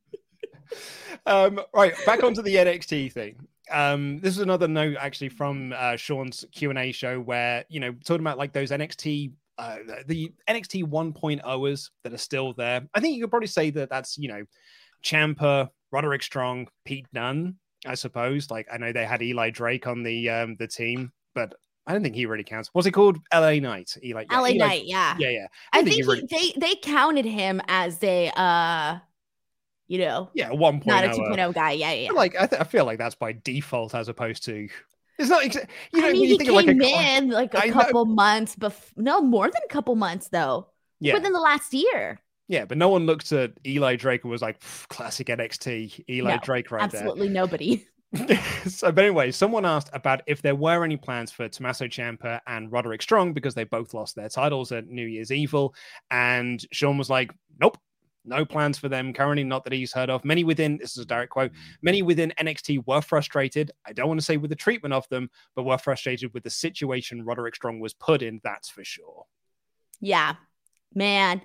S1: um, right, back onto the NXT thing. Um, this is another note actually from uh, Sean's Q and A show where you know talking about like those NXT. Uh, the NXT 1.0ers that are still there. I think you could probably say that that's you know Ciampa, Roderick Strong, Pete Dunne. I suppose. Like I know they had Eli Drake on the um the team, but I don't think he really counts. What's he called? LA Knight.
S2: Eli. Yeah, LA Eli, Knight. Yeah.
S1: Yeah. Yeah.
S2: I, I think, think really... they they counted him as a uh you know,
S1: yeah, one point
S2: not a 2.0 guy. Yeah, yeah.
S1: Like I, th- I feel like that's by default as opposed to it's not. Exa-
S2: you
S1: know,
S2: I mean, he came like a, in like a I couple know. months, but no more than a couple months though. Yeah, within the last year.
S1: Yeah, but no one looked at Eli Drake and was like, classic NXT Eli no, Drake right
S2: absolutely there. Absolutely nobody.
S1: so, but anyway, someone asked about if there were any plans for Tommaso Ciampa and Roderick Strong because they both lost their titles at New Year's Evil, and Sean was like, "Nope, no plans for them currently, not that he's heard of. Many within this is a direct quote. Many within NXT were frustrated. I don't want to say with the treatment of them, but were frustrated with the situation Roderick Strong was put in. That's for sure.
S2: Yeah, man.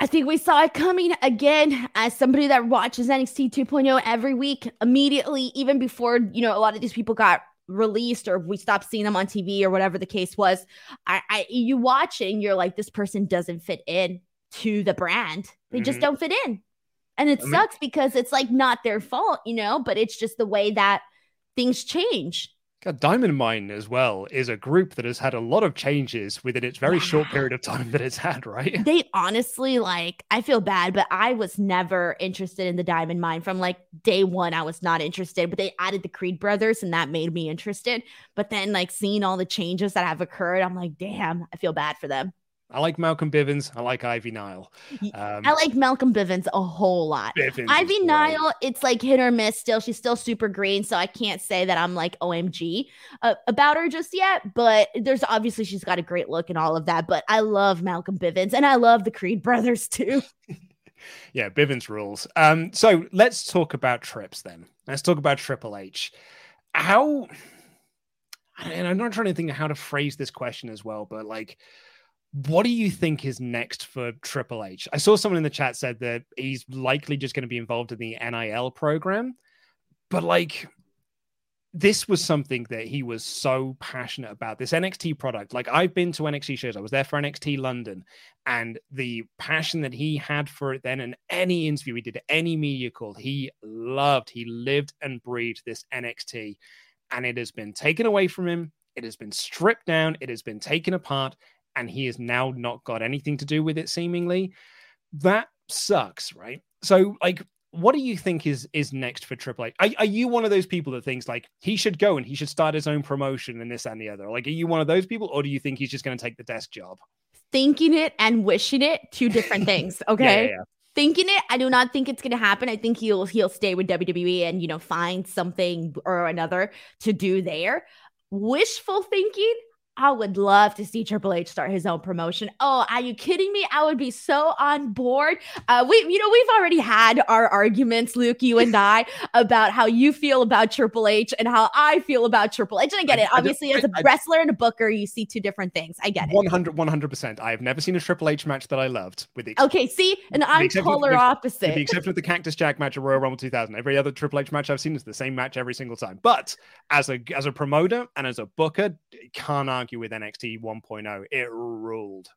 S2: I think we saw it coming again as somebody that watches NXT 2.0 every week, immediately, even before, you know, a lot of these people got released or we stopped seeing them on TV or whatever the case was. I, I you watch it and you're like, this person doesn't fit in to the brand. They mm-hmm. just don't fit in. And it I sucks mean, because it's like not their fault, you know, but it's just the way that things change.
S1: God, Diamond Mine as well is a group that has had a lot of changes within its very yeah. short period of time that it's had, right?
S2: They honestly like I feel bad, but I was never interested in the Diamond Mine from like day one. I was not interested, but they added the Creed brothers and that made me interested. But then like seeing all the changes that have occurred, I'm like, damn, I feel bad for them.
S1: I like Malcolm Bivens. I like Ivy Nile.
S2: Um, I like Malcolm Bivens a whole lot. Bivens Ivy Nile, it's like hit or miss still. She's still super green. So I can't say that I'm like OMG uh, about her just yet. But there's obviously she's got a great look and all of that. But I love Malcolm Bivens and I love the Creed brothers too.
S1: yeah, Bivens rules. Um, so let's talk about trips then. Let's talk about Triple H. How, and I'm not trying to think of how to phrase this question as well, but like, what do you think is next for Triple H? I saw someone in the chat said that he's likely just going to be involved in the NIL program, but like this was something that he was so passionate about this NXT product. Like I've been to NXT shows, I was there for NXT London, and the passion that he had for it then, and any interview he did, any media call, he loved, he lived and breathed this NXT, and it has been taken away from him. It has been stripped down. It has been taken apart and he has now not got anything to do with it seemingly that sucks right so like what do you think is is next for Triple H? Are, are, you one of those people that thinks like he should go and he should start his own promotion and this and the other? Like, are you one of those people, or do you think he's just going to take the desk job?
S2: Thinking it and wishing it, two different things. Okay. yeah, yeah, yeah. Thinking it, I do not think it's going to happen. I think he'll he'll stay with WWE and you know find something or another to do there. Wishful thinking, I would love to see Triple H start his own promotion. Oh, are you kidding me? I would be so on board. Uh, we, you know, we've already had our arguments, Luke, you and I, about how you feel about Triple H and how I feel about Triple H. And I get it. Obviously, as a wrestler and a booker, you see two different things. I get it.
S1: 100, 100%. I have never seen a Triple H match that I loved. With the
S2: okay, see, and I'm polar opposite.
S1: With the exception of the Cactus Jack match at Royal Rumble 2000, every other Triple H match I've seen is the same match every single time. But as a as a promoter and as a booker, can't argue with NXT 1.0. It ruled.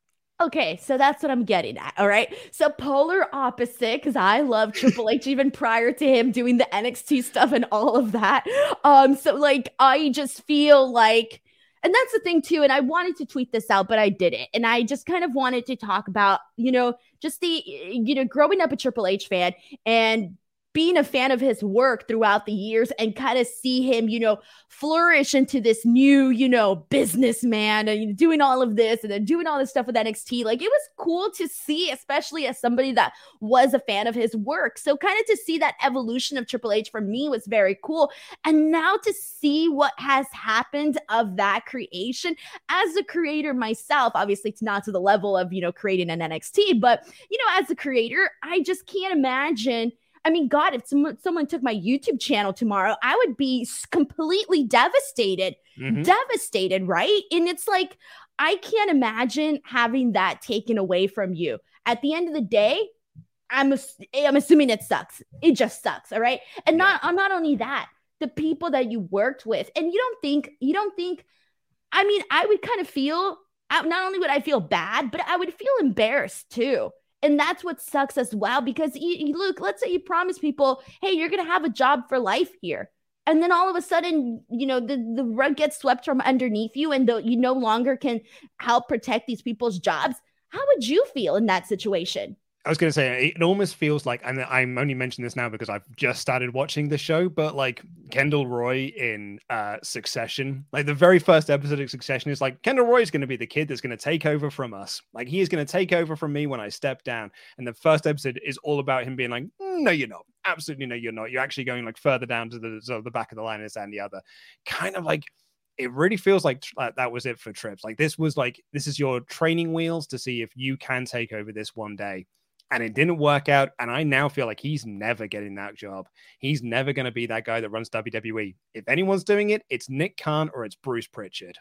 S2: Okay, so that's what I'm getting at. All right. So polar opposite, because I love Triple H even prior to him doing the NXT stuff and all of that. Um, so like I just feel like and that's the thing too. And I wanted to tweet this out, but I didn't. And I just kind of wanted to talk about, you know, just the, you know, growing up a Triple H fan and being a fan of his work throughout the years and kind of see him, you know, flourish into this new, you know, businessman and doing all of this and then doing all this stuff with NXT. Like it was cool to see, especially as somebody that was a fan of his work. So kind of to see that evolution of Triple H for me was very cool. And now to see what has happened of that creation as a creator myself, obviously it's not to the level of, you know, creating an NXT, but you know, as a creator, I just can't imagine I mean, God, if someone, someone took my YouTube channel tomorrow, I would be completely devastated, mm-hmm. devastated, right? And it's like, I can't imagine having that taken away from you. At the end of the day, I'm I'm assuming it sucks. It just sucks, all right? And not not only that, the people that you worked with, and you don't think you don't think. I mean, I would kind of feel not only would I feel bad, but I would feel embarrassed too and that's what sucks as well because you, you look, let's say you promise people, hey, you're going to have a job for life here. And then all of a sudden, you know, the, the rug gets swept from underneath you and the, you no longer can help protect these people's jobs. How would you feel in that situation?
S1: I was going to say it almost feels like, and I'm only mentioning this now because I've just started watching the show, but like Kendall Roy in uh, Succession, like the very first episode of Succession is like Kendall Roy is going to be the kid that's going to take over from us. Like he is going to take over from me when I step down. And the first episode is all about him being like, mm, no, you're not. absolutely no, you're not. You're actually going like further down to the sort of the back of the line and the other. Kind of like it really feels like that was it for Trips. Like this was like this is your training wheels to see if you can take over this one day. And it didn't work out. And I now feel like he's never getting that job. He's never going to be that guy that runs WWE. If anyone's doing it, it's Nick Khan or it's Bruce Prichard.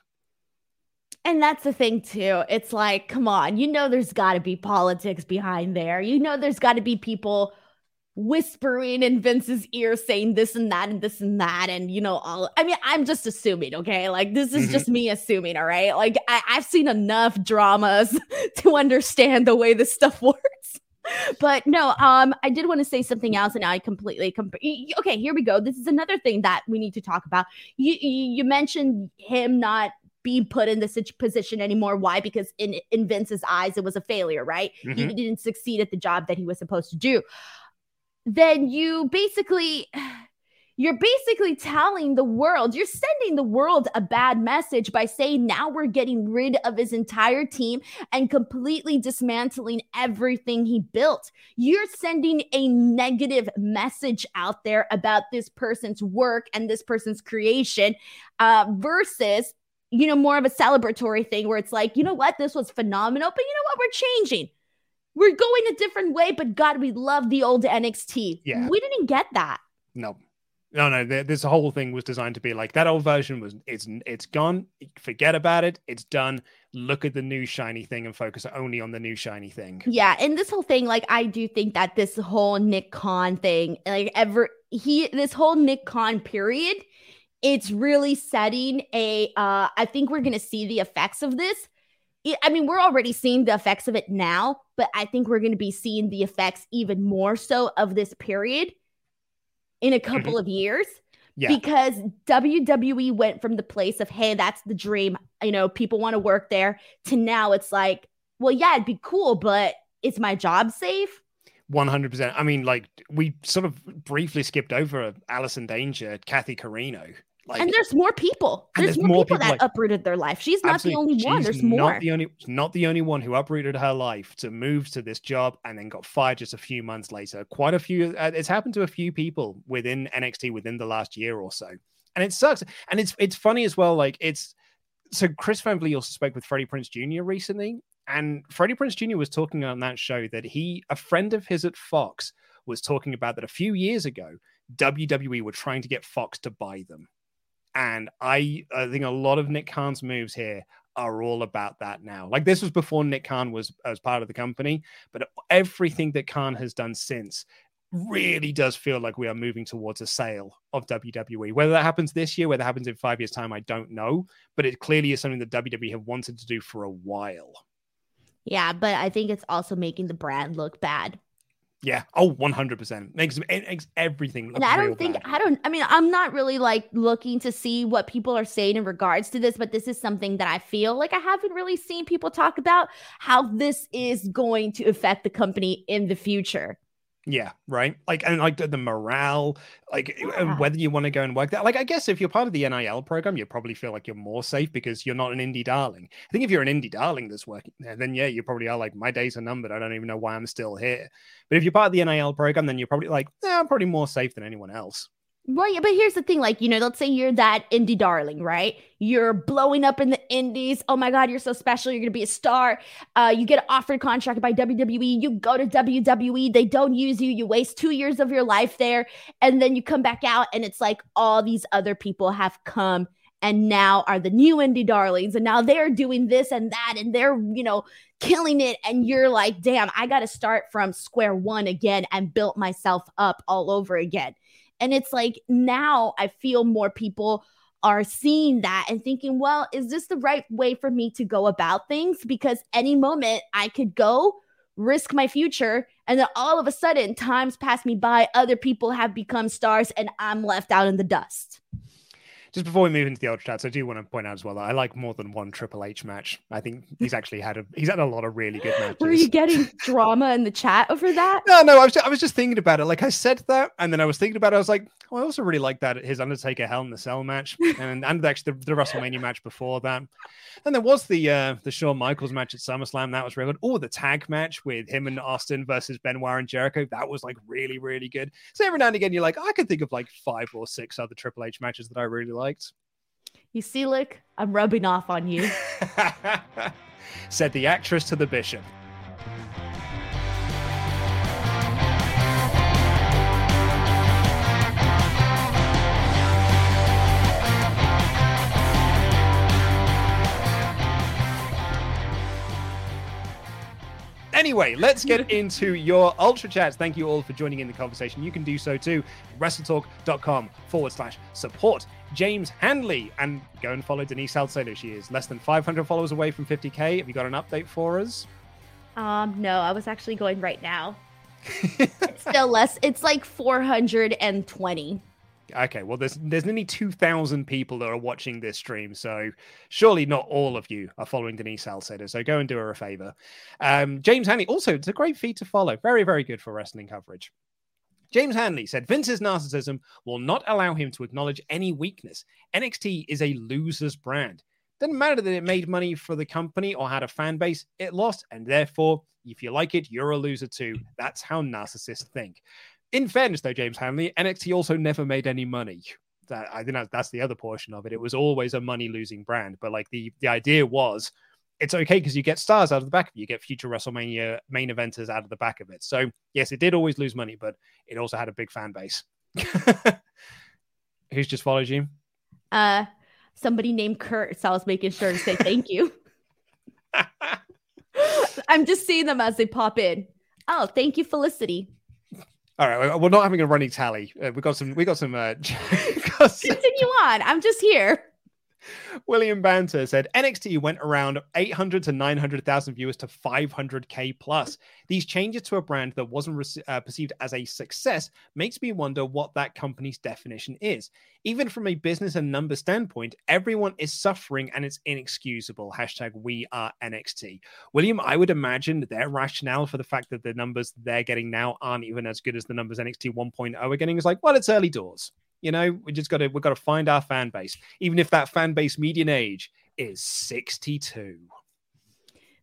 S2: And that's the thing too. It's like, come on, you know there's got to be politics behind there. You know there's got to be people whispering in Vince's ear saying this and that and this and that and you know all I mean I'm just assuming okay like this is just me assuming all right like I, I've seen enough dramas to understand the way this stuff works but no um I did want to say something else and I completely comp- okay here we go this is another thing that we need to talk about you you mentioned him not be put in this position anymore. Why? Because in in Vince's eyes, it was a failure, right? Mm-hmm. He didn't succeed at the job that he was supposed to do then you basically you're basically telling the world, you're sending the world a bad message by saying now we're getting rid of his entire team and completely dismantling everything he built. You're sending a negative message out there about this person's work and this person's creation uh, versus. You know, more of a celebratory thing where it's like, you know what, this was phenomenal, but you know what, we're changing we're going a different way, but God, we love the old NXT.
S1: Yeah.
S2: We didn't get that.
S1: No. No, no, this whole thing was designed to be like that old version was it's it's gone. Forget about it. It's done. Look at the new shiny thing and focus only on the new shiny thing.
S2: Yeah, and this whole thing, like I do think that this whole Nick Khan thing, like ever he this whole Nick Khan period, it's really setting a uh I think we're gonna see the effects of this I mean, we're already seeing the effects of it now, but I think we're to be seeing the effects even more so of this period in a couple mm-hmm. of years. Yeah. Because WWE went from the place of, hey, that's the dream, you know, people want to work there, to now it's like, well, yeah, it'd be cool, but is my job safe?
S1: 100%. I mean, like, we sort of briefly skipped over Allison Danger, Cathy Corino.
S2: Like, and there's more people. There's, there's more, people, people that like, uprooted their life. She's not the only one. There's more.
S1: Not the only, not the only one who uprooted her life to move to this job and then got fired just a few months later. Quite a few. Uh, it's happened to a few people within NXT within the last year or so, and it sucks. And it's it's funny as well. Like it's so Chris Van Vliet also spoke with Freddie Prinze Jr. recently, and Freddie Prinze Jr. was talking on that show that he, a friend of his at Fox, was talking about that a few years ago. WWE were trying to get Fox to buy them and I, I think a lot of Nick Khan's moves here are all about that now. Like this was before Nick Khan was as part of the company, but everything that Khan has done since really does feel like we are moving towards a sale of WWE. Whether that happens this year, whether it happens in five years' time, I don't know. But it clearly is something that WWE have wanted to do for a while.
S2: Yeah, but I think it's also making the brand look bad.
S1: Yeah. Oh, 100%. Makes, it makes everything look
S2: And I don't think. I don't, I mean, I'm not really like looking to see what people are saying in regards to this, but this is something that I feel like I haven't really seen people talk about how this is going to affect the company in the future.
S1: Yeah, right. Like and like the, the morale, like uh, yeah. whether you want to go and work that. Like I guess if you're part of the NIL program, you probably feel like you're more safe because you're not an indie darling. I think if you're an indie darling that's working there, then yeah, you probably are like my days are numbered. I don't even know why I'm still here. But if you're part of the NIL program, then you're probably like, yeah, I'm probably more safe than anyone else.
S2: Yeah, but here's the thing like, you know, let's say you're that indie darling, right? You're blowing up in the indies. Oh my God, you're so special. You're going to be a star. Uh, you get offered contract by WWE. You go to WWE. They don't use you. You waste two years of your life there. And then you come back out, and it's like all these other people have come and now are the new indie darlings. And now they're doing this and that. And they're, you know, killing it. And you're like, damn, I got to start from square one again and build myself up all over again. And it's like now I feel more people are seeing that and thinking, well, is this the right way for me to go about things? Because any moment I could go risk my future. And then all of a sudden, times pass me by, other people have become stars, and I'm left out in the dust.
S1: Just before we move into the ultra chats, I do want to point out as well that I like more than one Triple H match. I think he's actually had a he's had a lot of really good matches.
S2: Were you getting drama in the chat over that?
S1: No, no, I was just, I was just thinking about it. Like I said that, and then I was thinking about it. I was like, oh, I also really like that his Undertaker Hell in the Cell match, and and actually the, the WrestleMania match before that. And there was the uh the Shawn Michaels match at SummerSlam that was really good. Or the tag match with him and Austin versus Benoit and Jericho that was like really really good. So every now and again you're like, I can think of like five or six other Triple H matches that I really liked.
S2: You see, look, I'm rubbing off on you.
S1: Said the actress to the bishop. Anyway, let's get into your ultra chats. Thank you all for joining in the conversation. You can do so too. WrestleTalk.com forward slash support. James Hanley. And go and follow Denise Salcedo. She is less than 500 followers away from 50K. Have you got an update for us?
S2: Um, no, I was actually going right now. it's still less. It's like 420.
S1: Okay, well, there's there's nearly two thousand people that are watching this stream, so surely not all of you are following Denise Salcedo. So go and do her a favor. Um, James Hanley, also, it's a great feed to follow. Very, very good for wrestling coverage. James Hanley said Vince's narcissism will not allow him to acknowledge any weakness. NXT is a loser's brand. Doesn't matter that it made money for the company or had a fan base, it lost, and therefore, if you like it, you're a loser too. That's how narcissists think. In fairness, though, James Hanley, NXT also never made any money. That I think that's the other portion of it. It was always a money losing brand, but like the the idea was, it's okay because you get stars out of the back of it. You get future WrestleMania main eventers out of the back of it. So yes, it did always lose money, but it also had a big fan base. Who's just followed you?
S2: Uh, somebody named Kurt. So I was making sure to say thank you. I'm just seeing them as they pop in. Oh, thank you, Felicity.
S1: All right, we're not having a running tally. Uh, we got some. We got some. Uh,
S2: got some... Continue on. I'm just here.
S1: William Banter said NXT went around 800 to 900,000 viewers to 500k plus. These changes to a brand that wasn't re- uh, perceived as a success makes me wonder what that company's definition is. Even from a business and number standpoint, everyone is suffering and it's inexcusable. Hashtag we are NXT. William, I would imagine their rationale for the fact that the numbers they're getting now aren't even as good as the numbers NXT 1.0 are getting is like, well, it's early doors. You know, we just got to we've got to find our fan base, even if that fan base median age is 62.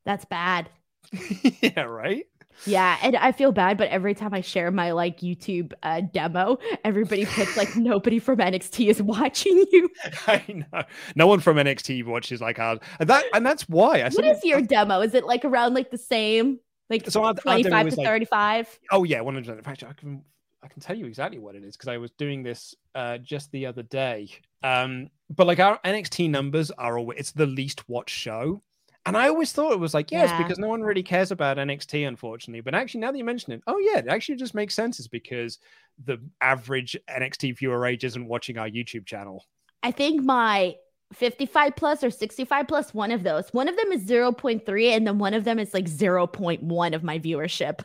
S2: That's bad.
S1: yeah, right.
S2: Yeah, and I feel bad, but every time I share my like YouTube uh, demo, everybody puts like nobody from NXT is watching you.
S1: I know, no one from NXT watches like ours, and that and that's why. I
S2: what is your I, demo? Is it like around like the same, like so our, twenty five to thirty five?
S1: Like, oh yeah, one hundred. In fact, I can I can tell you exactly what it is because I was doing this uh, just the other day. Um, but like our NXT numbers are always it's the least watched show. And I always thought it was like, yes, yeah. because no one really cares about NXT, unfortunately. But actually, now that you mention it, oh yeah, it actually just makes sense. Is because the average NXT viewer age isn't watching our YouTube channel.
S2: I think my 55 plus or 65 plus, one of those. One of them is 0.3, and then one of them is like 0.1 of my viewership.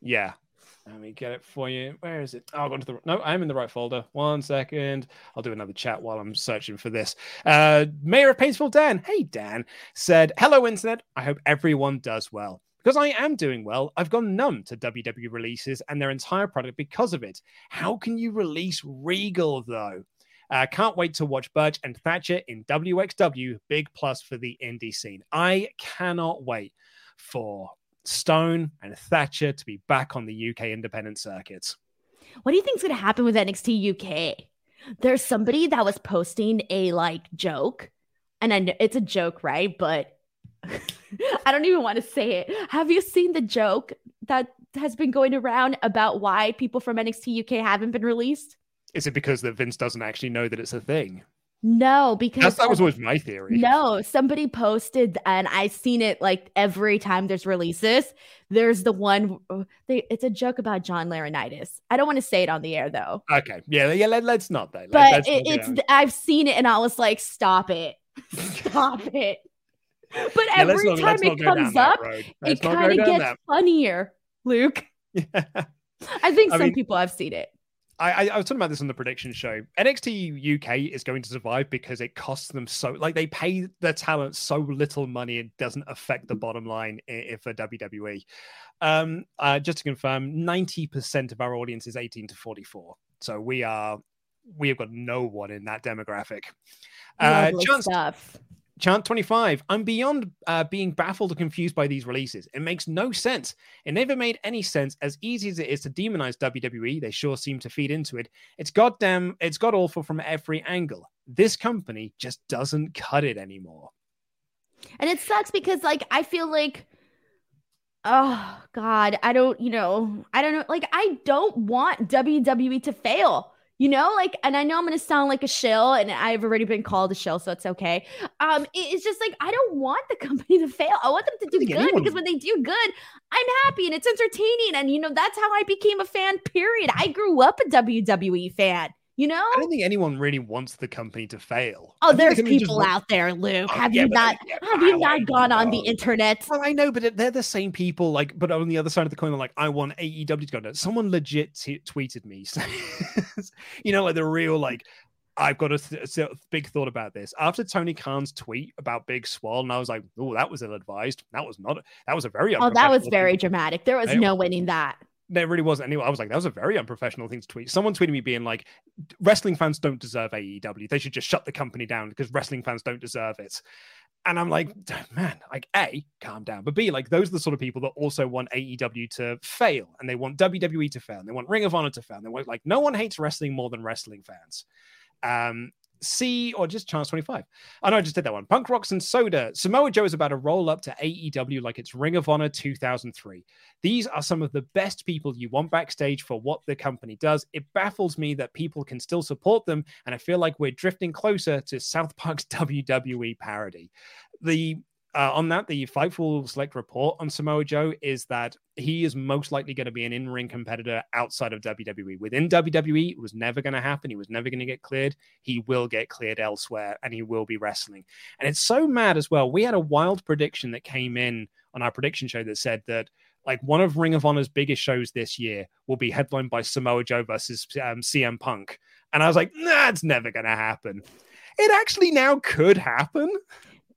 S1: Yeah. Let me get it for you. Where is it? Oh, I've gone to the no. I'm in the right folder. One second. I'll do another chat while I'm searching for this. Uh, Mayor of Paintsville, Dan. Hey, Dan said, "Hello, internet. I hope everyone does well." Because I am doing well, I've gone numb to WWE releases and their entire product because of it. How can you release Regal though? Uh, can't wait to watch Burch and Thatcher in WXW. Big plus for the indie scene. I cannot wait for Stone and Thatcher to be back on the UK independent circuit.
S2: What do you think is going to happen with NXT UK? There's somebody that was posting a like joke, and I know it's a joke, right? But I don't even want to say it. Have you seen the joke that has been going around about why people from NXT UK haven't been released?
S1: Is it because that Vince doesn't actually know that it's a thing?
S2: No, because
S1: That's, that was always my theory.
S2: No, somebody posted, and I've seen it like every time there's releases. There's the one. Uh, they, it's a joke about John Laurinaitis. I don't want to say it on the air though.
S1: Okay, yeah, yeah. Let, us not though.
S2: But it, it's. I've seen it, and I was like, "Stop it, stop it." But yeah, every not, time it comes up, it kind of gets funnier, Luke. Yeah. I think some mean, people have seen it.
S1: I, I, I was talking about this on the prediction show. NXT UK is going to survive because it costs them so like they pay their talent so little money it doesn't affect the bottom line if for WWE. Um, uh, just to confirm, 90% of our audience is 18 to 44. So we are we have got no one in that demographic. Uh, stuff. Chant 25. I'm beyond uh, being baffled or confused by these releases. It makes no sense. It never made any sense. As easy as it is to demonize WWE, they sure seem to feed into it. It's goddamn, it's god awful from every angle. This company just doesn't cut it anymore.
S2: And it sucks because, like, I feel like, oh God, I don't, you know, I don't know. Like, I don't want WWE to fail you know like and i know i'm going to sound like a shill and i've already been called a shill so it's okay. Um it's just like i don't want the company to fail. I want them to do good anyone... because when they do good i'm happy and it's entertaining and you know that's how i became a fan period. I grew up a wwe fan you know,
S1: I don't think anyone really wants the company to fail.
S2: Oh, there's people just... out there, Luke. Oh, have yeah, you not? Yeah, have you not gone on the um, internet?
S1: Well, I know, but they're the same people. Like, but on the other side of the coin, like, I want AEW to go down. Someone legit t- tweeted me, you know, like the real like. I've got a th- big thought about this. After Tony Khan's tweet about Big Swole, and I was like, "Oh, that was ill advised. That was not. That was a very.
S2: Oh, that was very dramatic. There was no winning that
S1: there really wasn't anyway. I was like, that was a very unprofessional thing to tweet. Someone tweeted me being like, wrestling fans don't deserve AEW. They should just shut the company down because wrestling fans don't deserve it. And I'm like, man, like A, calm down. But B, like those are the sort of people that also want AEW to fail and they want WWE to fail and they want Ring of Honor to fail. And they want like no one hates wrestling more than wrestling fans. Um, C or just Chance 25. I know I just did that one. Punk Rocks and Soda. Samoa Joe is about to roll up to AEW like it's Ring of Honor 2003. These are some of the best people you want backstage for what the company does. It baffles me that people can still support them, and I feel like we're drifting closer to South Park's WWE parody. The uh, on that, the Fightful Select report on Samoa Joe is that he is most likely going to be an in ring competitor outside of WWE. Within WWE, it was never going to happen. He was never going to get cleared. He will get cleared elsewhere and he will be wrestling. And it's so mad as well. We had a wild prediction that came in on our prediction show that said that like one of Ring of Honor's biggest shows this year will be headlined by Samoa Joe versus um, CM Punk. And I was like, nah, never going to happen. It actually now could happen.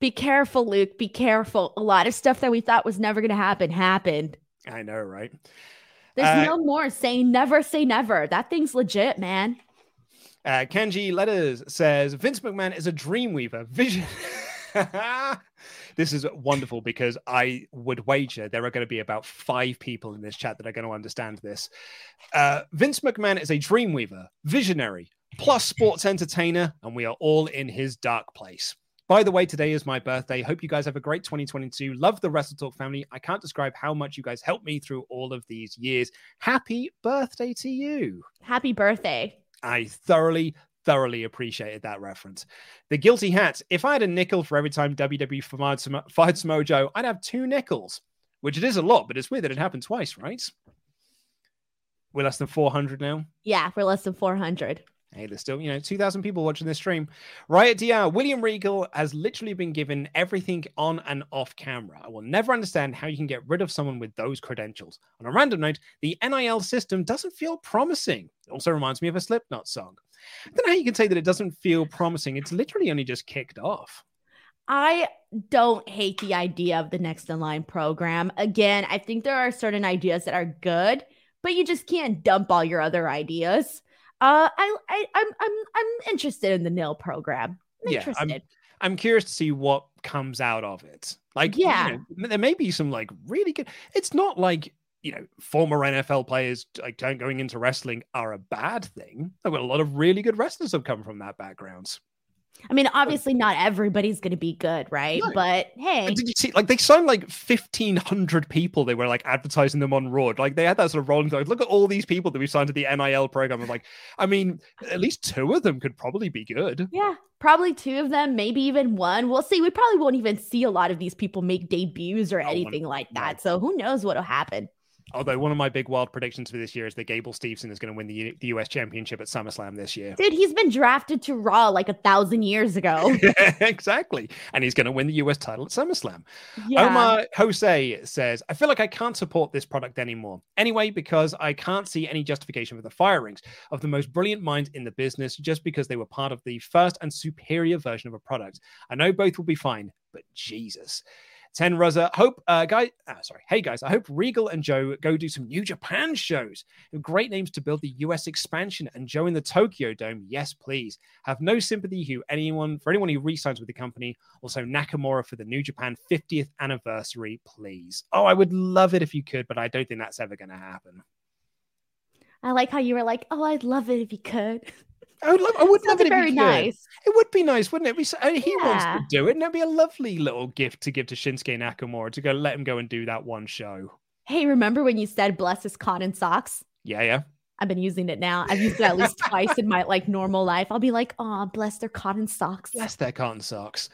S2: Be careful, Luke. Be careful. A lot of stuff that we thought was never going to happen happened.
S1: I know, right?
S2: There's uh, no more saying never say never. That thing's legit, man.
S1: Uh, Kenji Letters says Vince McMahon is a dreamweaver. Vision. this is wonderful because I would wager there are going to be about five people in this chat that are going to understand this. Uh, Vince McMahon is a dreamweaver, visionary, plus sports entertainer, and we are all in his dark place. By the way, today is my birthday. Hope you guys have a great 2022. Love the Wrestle Talk family. I can't describe how much you guys helped me through all of these years. Happy birthday to you.
S2: Happy birthday.
S1: I thoroughly, thoroughly appreciated that reference. The Guilty Hats. If I had a nickel for every time WWE fired, fired Samoa Joe, I'd have two nickels, which it is a lot, but it's weird that it happened twice, right? We're less than 400 now.
S2: Yeah, we're less than 400.
S1: Hey, there's still, you know, 2,000 people watching this stream. Riot DR, William Regal has literally been given everything on and off camera. I will never understand how you can get rid of someone with those credentials. On a random note, the NIL system doesn't feel promising. It also reminds me of a Slipknot song. I don't know how you can say that it doesn't feel promising. It's literally only just kicked off.
S2: I don't hate the idea of the next in line program. Again, I think there are certain ideas that are good, but you just can't dump all your other ideas. Uh, I, I, I'm, I'm, I'm interested in the nil program. I'm yeah, interested.
S1: I'm, I'm curious to see what comes out of it. Like, yeah, you know, there may be some like really good. It's not like you know former NFL players like going into wrestling are a bad thing. I've got a lot of really good wrestlers have come from that background.
S2: I mean, obviously, not everybody's going to be good, right? No. But hey,
S1: did you see? Like, they signed like fifteen hundred people. They were like advertising them on Raw. Like, they had that sort of rolling. Like, look at all these people that we signed to the NIL program. I'm like, I mean, at least two of them could probably be good.
S2: Yeah, probably two of them, maybe even one. We'll see. We probably won't even see a lot of these people make debuts or anything like that. So who knows what'll happen?
S1: Although one of my big wild predictions for this year is that Gable Steveson is going to win the, U- the US Championship at SummerSlam this year.
S2: Dude, he's been drafted to Raw like a thousand years ago.
S1: exactly. And he's going to win the US title at SummerSlam.
S2: Yeah.
S1: Omar Jose says, I feel like I can't support this product anymore. Anyway, because I can't see any justification for the firings of the most brilliant minds in the business just because they were part of the first and superior version of a product. I know both will be fine, but Jesus. Ten Ruzza, hope, uh, guy, ah, sorry, hey guys, I hope Regal and Joe go do some New Japan shows. Great names to build the US expansion and Joe in the Tokyo Dome. Yes, please. Have no sympathy who anyone for anyone who re-signs with the company. Also Nakamura for the New Japan 50th anniversary, please. Oh, I would love it if you could, but I don't think that's ever going to happen.
S2: I like how you were like, "Oh, I'd love it if you could."
S1: I would love. I would love it.
S2: very nice.
S1: It would be nice, wouldn't it? We, he wants to do it, and that'd be a lovely little gift to give to Shinsuke Nakamura to go let him go and do that one show.
S2: Hey, remember when you said "bless his cotton socks"?
S1: Yeah, yeah.
S2: I've been using it now. I've used it at least twice in my like normal life. I'll be like, "Oh, bless their cotton socks."
S1: Bless their cotton socks.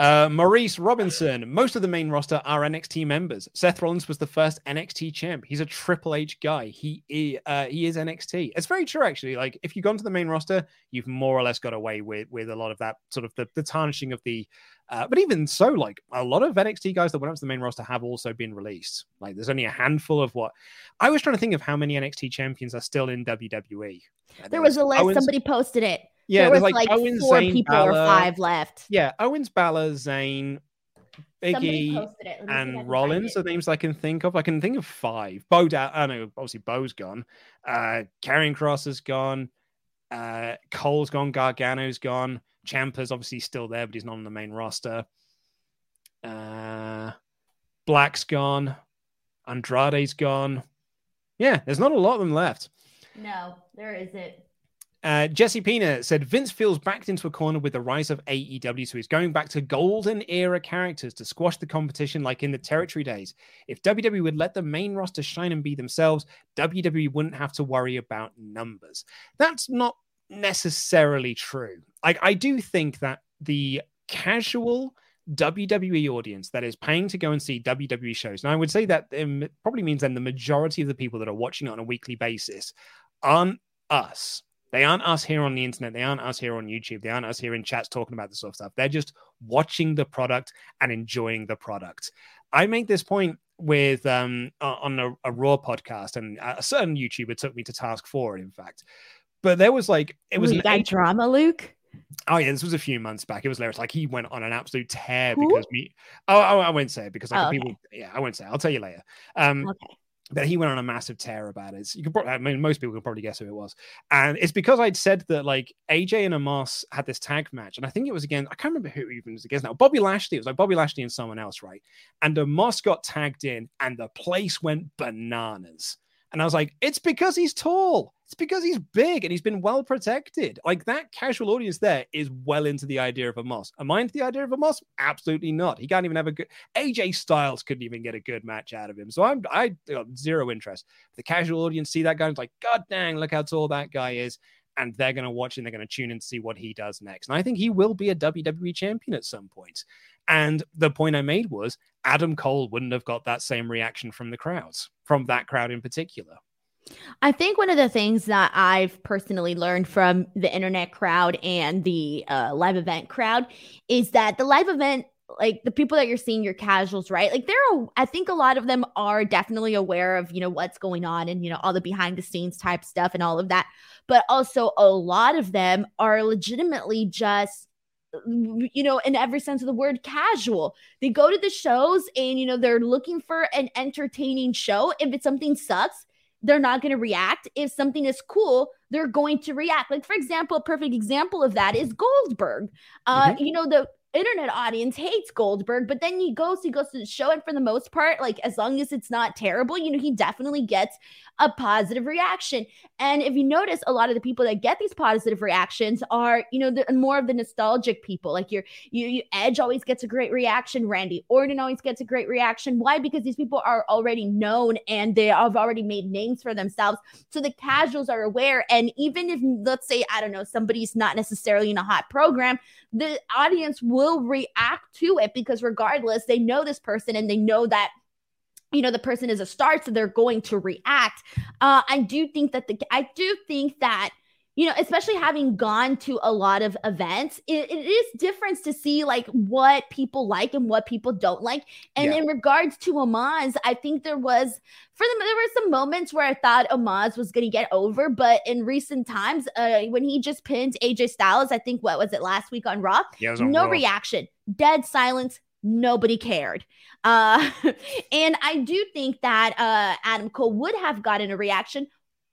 S1: Uh, Maurice Robinson. Most of the main roster are NXT members. Seth Rollins was the first NXT champ. He's a Triple H guy. He i- uh, he is NXT. It's very true, actually. Like if you've gone to the main roster, you've more or less got away with with a lot of that sort of the, the tarnishing of the. Uh, but even so, like a lot of NXT guys that went up to the main roster have also been released. Like there's only a handful of what I was trying to think of how many NXT champions are still in WWE.
S2: There was a list.
S1: Owens-
S2: Somebody posted it.
S1: Yeah,
S2: there
S1: there's
S2: was
S1: like
S2: like,
S1: Owens,
S2: four
S1: Zayn,
S2: people or five left.
S1: Yeah, Owens, Balor,
S2: Somebody
S1: Biggie,
S2: posted it. Let me see if I can
S1: and Rollins are names I can think of. I can think of five. Bo, da- I know, obviously Bo's gone. Uh, Karrion Kross is gone. Uh, Cole's gone. Gargano's gone. Ciampa's obviously still there, but he's not on the main roster. Uh, Black's gone. Andrade's gone. Yeah, there's not a lot of them left.
S2: No, there isn't.
S1: Uh, Jesse Pina said Vince feels backed into a corner with the rise of AEW, so he's going back to golden era characters to squash the competition like in the territory days. If WWE would let the main roster shine and be themselves, WWE wouldn't have to worry about numbers. That's not necessarily true. Like, I do think that the casual WWE audience that is paying to go and see WWE shows, and I would say that um, probably means then the majority of the people that are watching it on a weekly basis aren't us. They aren't us here on the internet. They aren't us here on YouTube. They aren't us here in chats talking about this sort of stuff. They're just watching the product and enjoying the product. I make this point with um on a, a Raw podcast, and a certain YouTuber took me to task for it. In fact, but there was like it was
S2: Wait, that
S1: eight-
S2: drama, Luke.
S1: Oh yeah, this was a few months back. It was hilarious. Like he went on an absolute tear
S2: Who?
S1: because me. Oh, I, I won't say it because like
S2: Oh, okay.
S1: people. Yeah, I won't say. It. I'll tell you later. Um,
S2: Okay.
S1: But he went on a massive tear about it. You could probably, I mean, most people could probably guess who it was, and it's because I'd said that like AJ and Omos had this tag match, and I think it was again. I can't remember who even was against now. Bobby Lashley. It was like Bobby Lashley and someone else, right? And Omos got tagged in, and the place went bananas. And I was like, it's because he's tall. It's because he's big and he's been well protected. Like that casual audience there is well into the idea of Omos. Am I into the idea of Omos? Absolutely not. He can't even have a good AJ Styles couldn't even get a good match out of him. So I'm I got zero interest. The casual audience see that guy and it's like, God dang, look how tall that guy is. And they're going to watch and they're going to tune in to see what he does next. And I think he will be a WWE champion at some point. And the point I made was Adam Cole wouldn't have got that same reaction from the crowds, from that crowd in particular.
S2: I think one of the things that I've personally learned from the internet crowd and the uh, live event crowd is that the live event, like the people that you're seeing, your casuals, right? Like they're, I think a lot of them are definitely aware of, you know, what's going on and, you know, all the behind the scenes type stuff and all of that. But also a lot of them are legitimately just you know, in every sense of the word, casual. They go to the shows and, you know, they're looking for an entertaining show. If it's something sucks, they're not going to react. If something is cool, they're going to react. Like, for example, a perfect example of that is Goldberg. Uh, You know, the internet audience hates Goldberg, but then he goes, he goes to the show, and for the most part, like as long as it's not terrible, you know, he definitely gets a positive reaction. And if you notice, a lot of the people that get these positive reactions are, you know, the more of the nostalgic people. Like your you, you Edge always gets a great reaction, Randy Orton always gets a great reaction. Why? Because these people are already known and they have already made names for themselves. So the casuals are aware. And even if let's say, I don't know, somebody's not necessarily in a hot program, the audience will react to it because regardless, they know this person and they know that you know the person is a star so they're going to react. Uh i do think that the i do think that you know especially having gone to a lot of events it, it is different to see like what people like and what people don't like and
S1: Yeah.
S2: in regards to Omos, i think there was for them there were some moments where i thought Omos was going to get over but in recent times uh when he just pinned aj styles i think what was it last week on raw
S1: Yeah, on
S2: no
S1: Raw.
S2: reaction dead silence nobody cared uh and i do think that uh adam cole would have gotten a reaction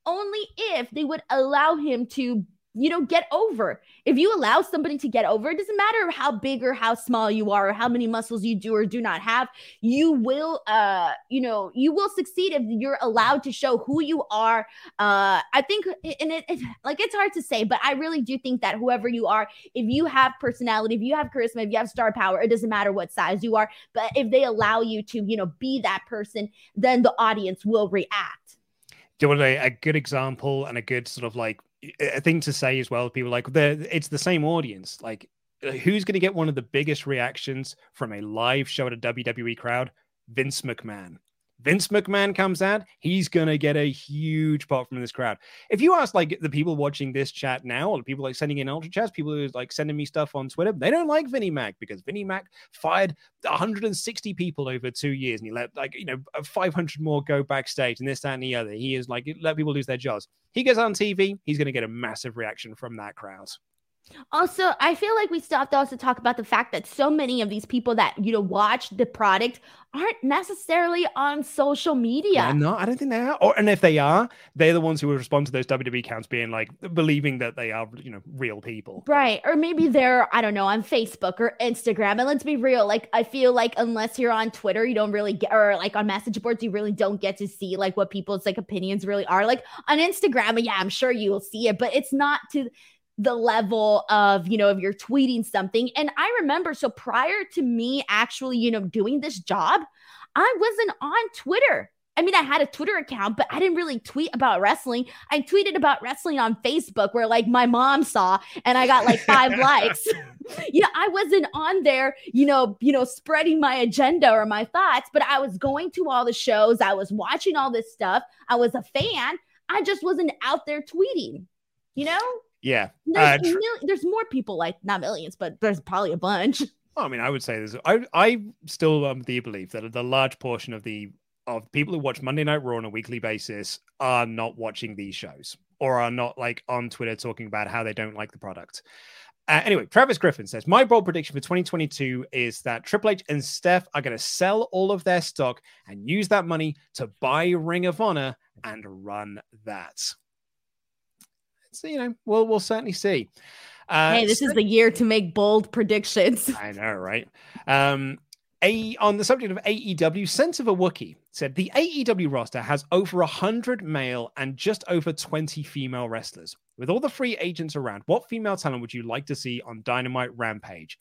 S2: only if they would allow him to you know get over. If you allow somebody to get over it doesn't matter how big or how small you are or how many muscles you do or do not have you will uh you know you will succeed if you're allowed to show who you are. Uh i think and it, it like it's hard to say but i really do think that whoever you are if you have personality if you have charisma if you have star power it doesn't matter what size you are but if they allow you to you know be that person then the audience will react
S1: you want a, a good example and a good sort of like a thing to say as well? People like it's the same audience. Like who's going to get one of the biggest reactions from a live show at a wwe crowd? Vince mcmahon vince mcmahon comes out he's going to get a huge pop from this crowd. If you ask like the people watching this chat now or the people like sending in ultra chats people who like sending me stuff on twitter they don't like vinnie mac because vinnie mac fired 160 people over two years and he let like you know uh, 500 more go backstage and this that and the other. He is like let people lose their jobs. He goes on tv he's going to get a massive reaction from that crowd
S2: Also, I feel like we still have to also talk about the fact that so many of these people that you know watch the product aren't necessarily on social media.
S1: They're not. I don't think they are. Or and if they are, they're the ones who will respond to those WWE counts, being like believing that they are, you know, real people.
S2: Right. Or maybe they're, I don't know, on Facebook or Instagram. And let's be real, like, I feel like unless you're on Twitter, you don't really get, or like on message boards, you really don't get to see like what people's like opinions really are. Like on Instagram, yeah, I'm sure you will see it, but it's not to the level of, you know, if you're tweeting something. And I remember, so prior to me actually, you know, doing this job, I wasn't on Twitter. I mean, I had a Twitter account, but I didn't really tweet about wrestling. I tweeted about wrestling on Facebook where like my mom saw and I got like five likes. You know, I wasn't on there, you know, you know, spreading my agenda or my thoughts, but I was going to all the shows, I was watching all this stuff. I was a fan. I just wasn't out there tweeting. You know?
S1: Yeah.
S2: There's,
S1: Uh, tr-
S2: mil- there's more people like not millions, but there's probably a bunch.
S1: Well, I mean, I would say there's. I I still um, the belief that the large portion of the of people who watch Monday Night Raw on a weekly basis are not watching these shows or are not like on Twitter talking about how they don't like the product. Uh, anyway, Travis Griffin says my bold prediction for 2022 is that Triple H and Steph are going to sell all of their stock and use that money to buy Ring of Honor and run that. So you know, we'll we'll certainly see. Uh,
S2: hey, this is the year to make bold predictions.
S1: I know, right? Um, a on the subject of AEW, Sense of a Wookie said the AEW roster has over hundred male and just over twenty female wrestlers. With all the free agents around, what female talent would you like to see on Dynamite Rampage?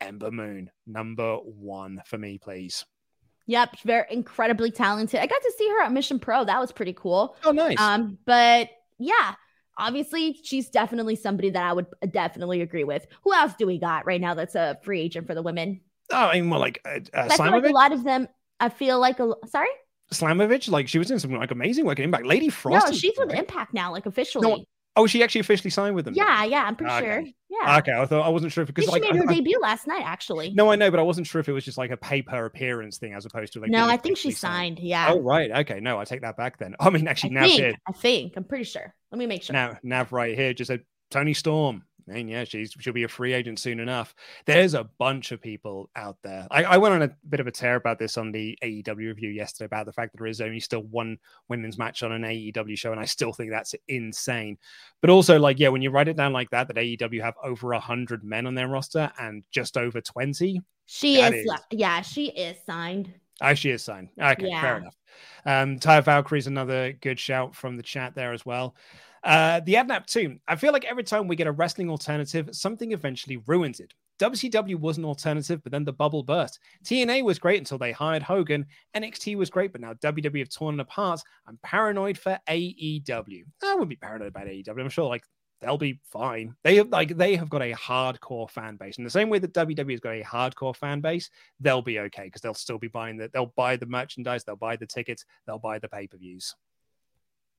S1: Ember Moon, number one for me, please.
S2: Yep, very incredibly talented. I got to see her at Mission Pro. That was pretty cool.
S1: Oh, nice.
S2: Um, but yeah, obviously she's definitely somebody that I would definitely agree with. Who else do we got right now that's a free agent for the women?
S1: oh, I mean, well, like uh, uh,
S2: I feel like a lot of them. I feel like a sorry.
S1: Slamovich, like she was doing some like amazing work in Impact. Lady Frost,
S2: no, she's with. Impact now, like officially.
S1: Oh, she actually officially signed with them.
S2: yeah, yeah, I'm pretty
S1: Okay.
S2: sure. Yeah,
S1: Okay, I thought I wasn't sure if because like
S2: she made her
S1: I- I-
S2: debut last night, actually.
S1: No, I know, but I wasn't sure if it was just like a pay per appearance thing as opposed to like.
S2: no, I think she
S1: officially
S2: signed. Yeah,
S1: Oh right, okay. No, I take that back then. I mean,
S2: I
S1: actually, Nav
S2: think.
S1: did.
S2: I think. I'm pretty sure. Let me make sure.
S1: Now, Nav right here just said Toni Storm. And yeah, she's she'll be a free agent soon enough. There's a bunch of people out there. I, I went on a bit of a tear about this on the AEW review yesterday about the fact that there is only still one women's match on an AEW show, and I still think that's insane. But also, like, yeah, when you write it down like that, that AEW have over hundred men on their roster and just over twenty.
S2: She is,
S1: is-
S2: yeah, she is signed.
S1: She is signed. Okay,
S2: Yeah.
S1: fair enough. Um, Taya Valkyrie is another good shout from the chat there as well. Uh, the Adnap too. I feel like every time we get a wrestling alternative, something eventually ruins it. WCW was an alternative, but then the bubble burst. TNA was great until they hired Hogan. NXT was great, but now WWE have torn it apart. I'm paranoid for AEW. I wouldn't be paranoid about AEW. I'm sure like they'll be fine. They have like they have got a hardcore fan base. In the same way that WWE has got a hardcore fan base, they'll be okay because they'll still be buying the they'll buy the merchandise, they'll buy the tickets, they'll buy the pay-per-views.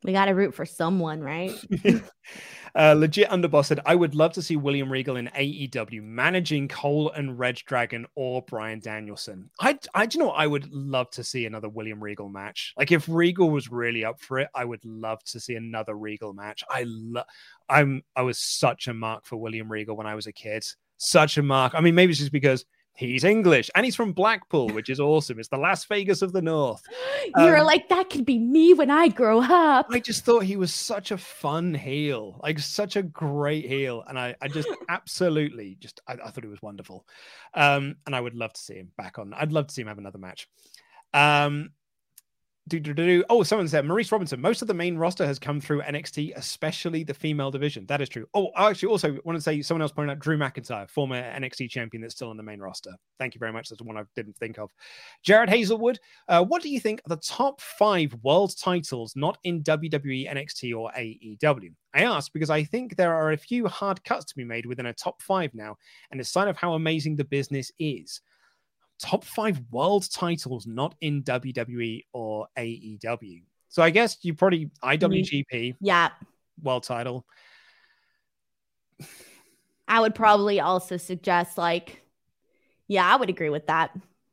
S2: We got to root for someone, right?
S1: uh, legit underboss said, I would love to see William Regal in AEW managing Cole and Red Dragon or Bryan Danielson. I, I, do you know, I would love to see another William Regal match. Like if Regal was really up for it, I would love to see another Regal match. I love, I'm, I was such a mark for William Regal when I was a kid. Such a mark. I mean, maybe it's just because he's English and he's from Blackpool, which is awesome. It's the Las Vegas of the North.
S2: You're um, like, that could be me when I grow up.
S1: I just thought he was such a fun heel, like such a great heel. And I, I just absolutely just, I, I thought he was wonderful. Um, and I would love to see him back on. I'd love to see him have another match. Um. Oh, someone said Maurice Robinson. Most of the main roster has come through NXT, especially the female division. That is true. Oh, I actually also want to say someone else pointed out Drew McIntyre, former NXT champion that's still on the main roster. Thank you very much. That's the one I didn't think of. Jared Hazelwood, uh, what do you think are the top five world titles not in WWE, NXT, or AEW? I ask because I think there are a few hard cuts to be made within a top five now, and a sign of how amazing the business is top five world titles not in WWE or AEW. So I guess you probably mm. IWGP.
S2: Yeah.
S1: World title.
S2: I would probably also suggest like, yeah, I would agree with that.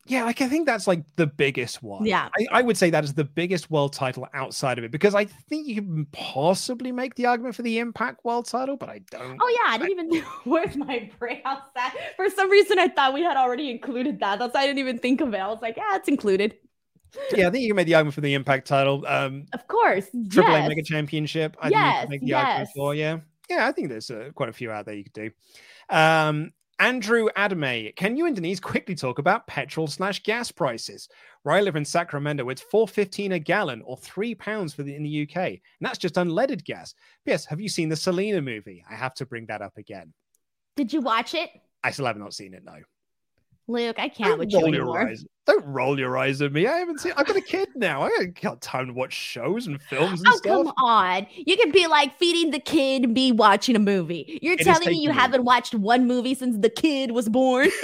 S1: Yeah, like I think that's like the biggest one.
S2: Yeah.
S1: I, I, would say that is the biggest world title outside of it because I think you can possibly make the argument for the Impact world title, but I don't.
S2: Oh, yeah. I didn't I, even where's my brain that. For some reason, I thought we had already included that. That's why I didn't even think of it. I was like, yeah, it's included.
S1: yeah, I think you can make the argument for the Impact title. Um,
S2: of course.
S1: Triple
S2: yes.
S1: A Mega Championship. I
S2: yes,
S1: think you can make the
S2: yes.
S1: argument for, yeah. Yeah, I think there's uh, quite a few out there you could do. Um, Andrew Adame, can you and Denise quickly talk about petrol slash gas prices? Where I live in Sacramento, it's four fifteen a gallon or three pounds for the in the UK, and that's just unleaded gas. P.S. Have you seen the Selena movie? I have to bring that up again.
S2: Did you watch it?
S1: I still have not seen it. No.
S2: Luke, I can't
S1: Don't
S2: with you
S1: roll
S2: anymore.
S1: Your eyes. Don't roll your eyes at me. I haven't seen. I've got a kid now. I got time to watch shows and films and
S2: Oh,
S1: stuff.
S2: come on. You can be like feeding the kid and be watching a movie. You're
S1: It
S2: telling me you
S1: me-
S2: haven't watched one movie since the kid was born?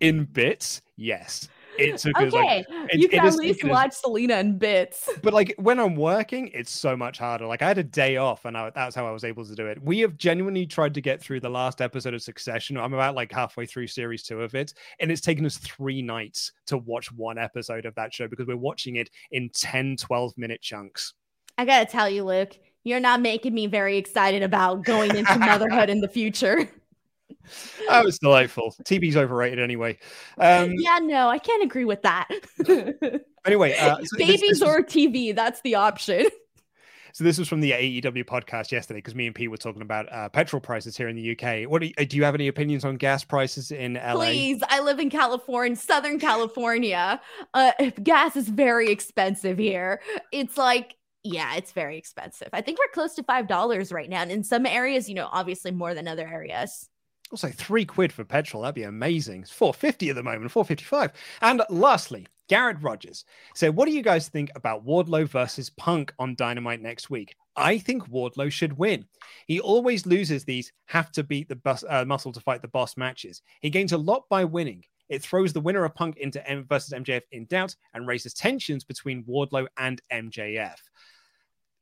S1: in bits, yes. It took us
S2: okay.
S1: like it-
S2: you can at least
S1: us-
S2: watch Selena in bits.
S1: but like when I'm working, it's so much harder. Like I had a day off, and I, that's how I was able to do it. We have genuinely tried to get through the last episode of Succession. I'm about like halfway through series two of it, and it's taken us three nights to watch one episode of that show because we're watching it in 10, 12 minute chunks.
S2: I gotta tell you, Luke, you're not making me very excited about going into motherhood in the future.
S1: Oh, was delightful. TV's overrated anyway. Um,
S2: yeah, no, I can't agree with that.
S1: Anyway, uh, so
S2: Babies
S1: this was-
S2: or TV, that's the option.
S1: So this was from the AEW podcast yesterday because me and Pete were talking about uh, petrol prices here in the UK. What do you, do you have any opinions on gas prices in LA?
S2: Please, I live in California, Southern California. Uh, gas is very expensive here. It's like, yeah, it's very expensive. I think we're close to five dollars right now, and in some areas, you know, obviously more than other areas.
S1: Also, three quid for petrol. That'd be amazing. It's four fifty at the moment, four fifty five. And lastly, Garrett Rogers said, "What do you guys think about Wardlow versus Punk on Dynamite next week? I think Wardlow should win. He always loses these have to beat the bus, uh, muscle to fight the boss matches. He gains a lot by winning." It throws the winner of Punk into M versus MJF in doubt and raises tensions between Wardlow and MJF.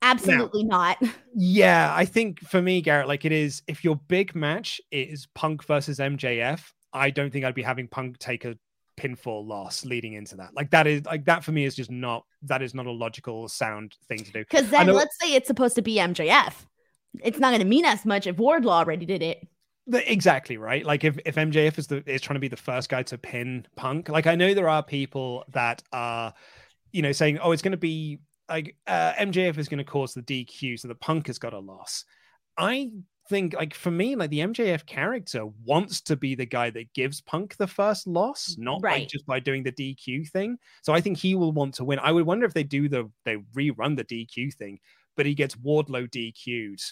S2: Absolutely not.
S1: Yeah, I think for me, Garrett, like it is, if your big match is Punk versus MJF, I don't think I'd be having Punk take a pinfall loss leading into that. Like that is like that for me is just not that is not a logical sound thing to do.
S2: Because then
S1: know-
S2: let's say it's supposed to be MJF. It's not going to mean as much if Wardlow already did it.
S1: The- exactly right. Like if, if MJF is the is trying to be the first guy to pin Punk, like I know there are people that are, you know, saying, oh, it's going to be like uh, MJF is going to cause the DQ, so the Punk has got a loss. I think, like for me, like the MJF character wants to be the guy that gives Punk the first loss, not like
S2: Right.
S1: just by doing the DQ thing. So I think he will want to win. I would wonder if they do the they rerun the DQ thing, but he gets Wardlow DQ'd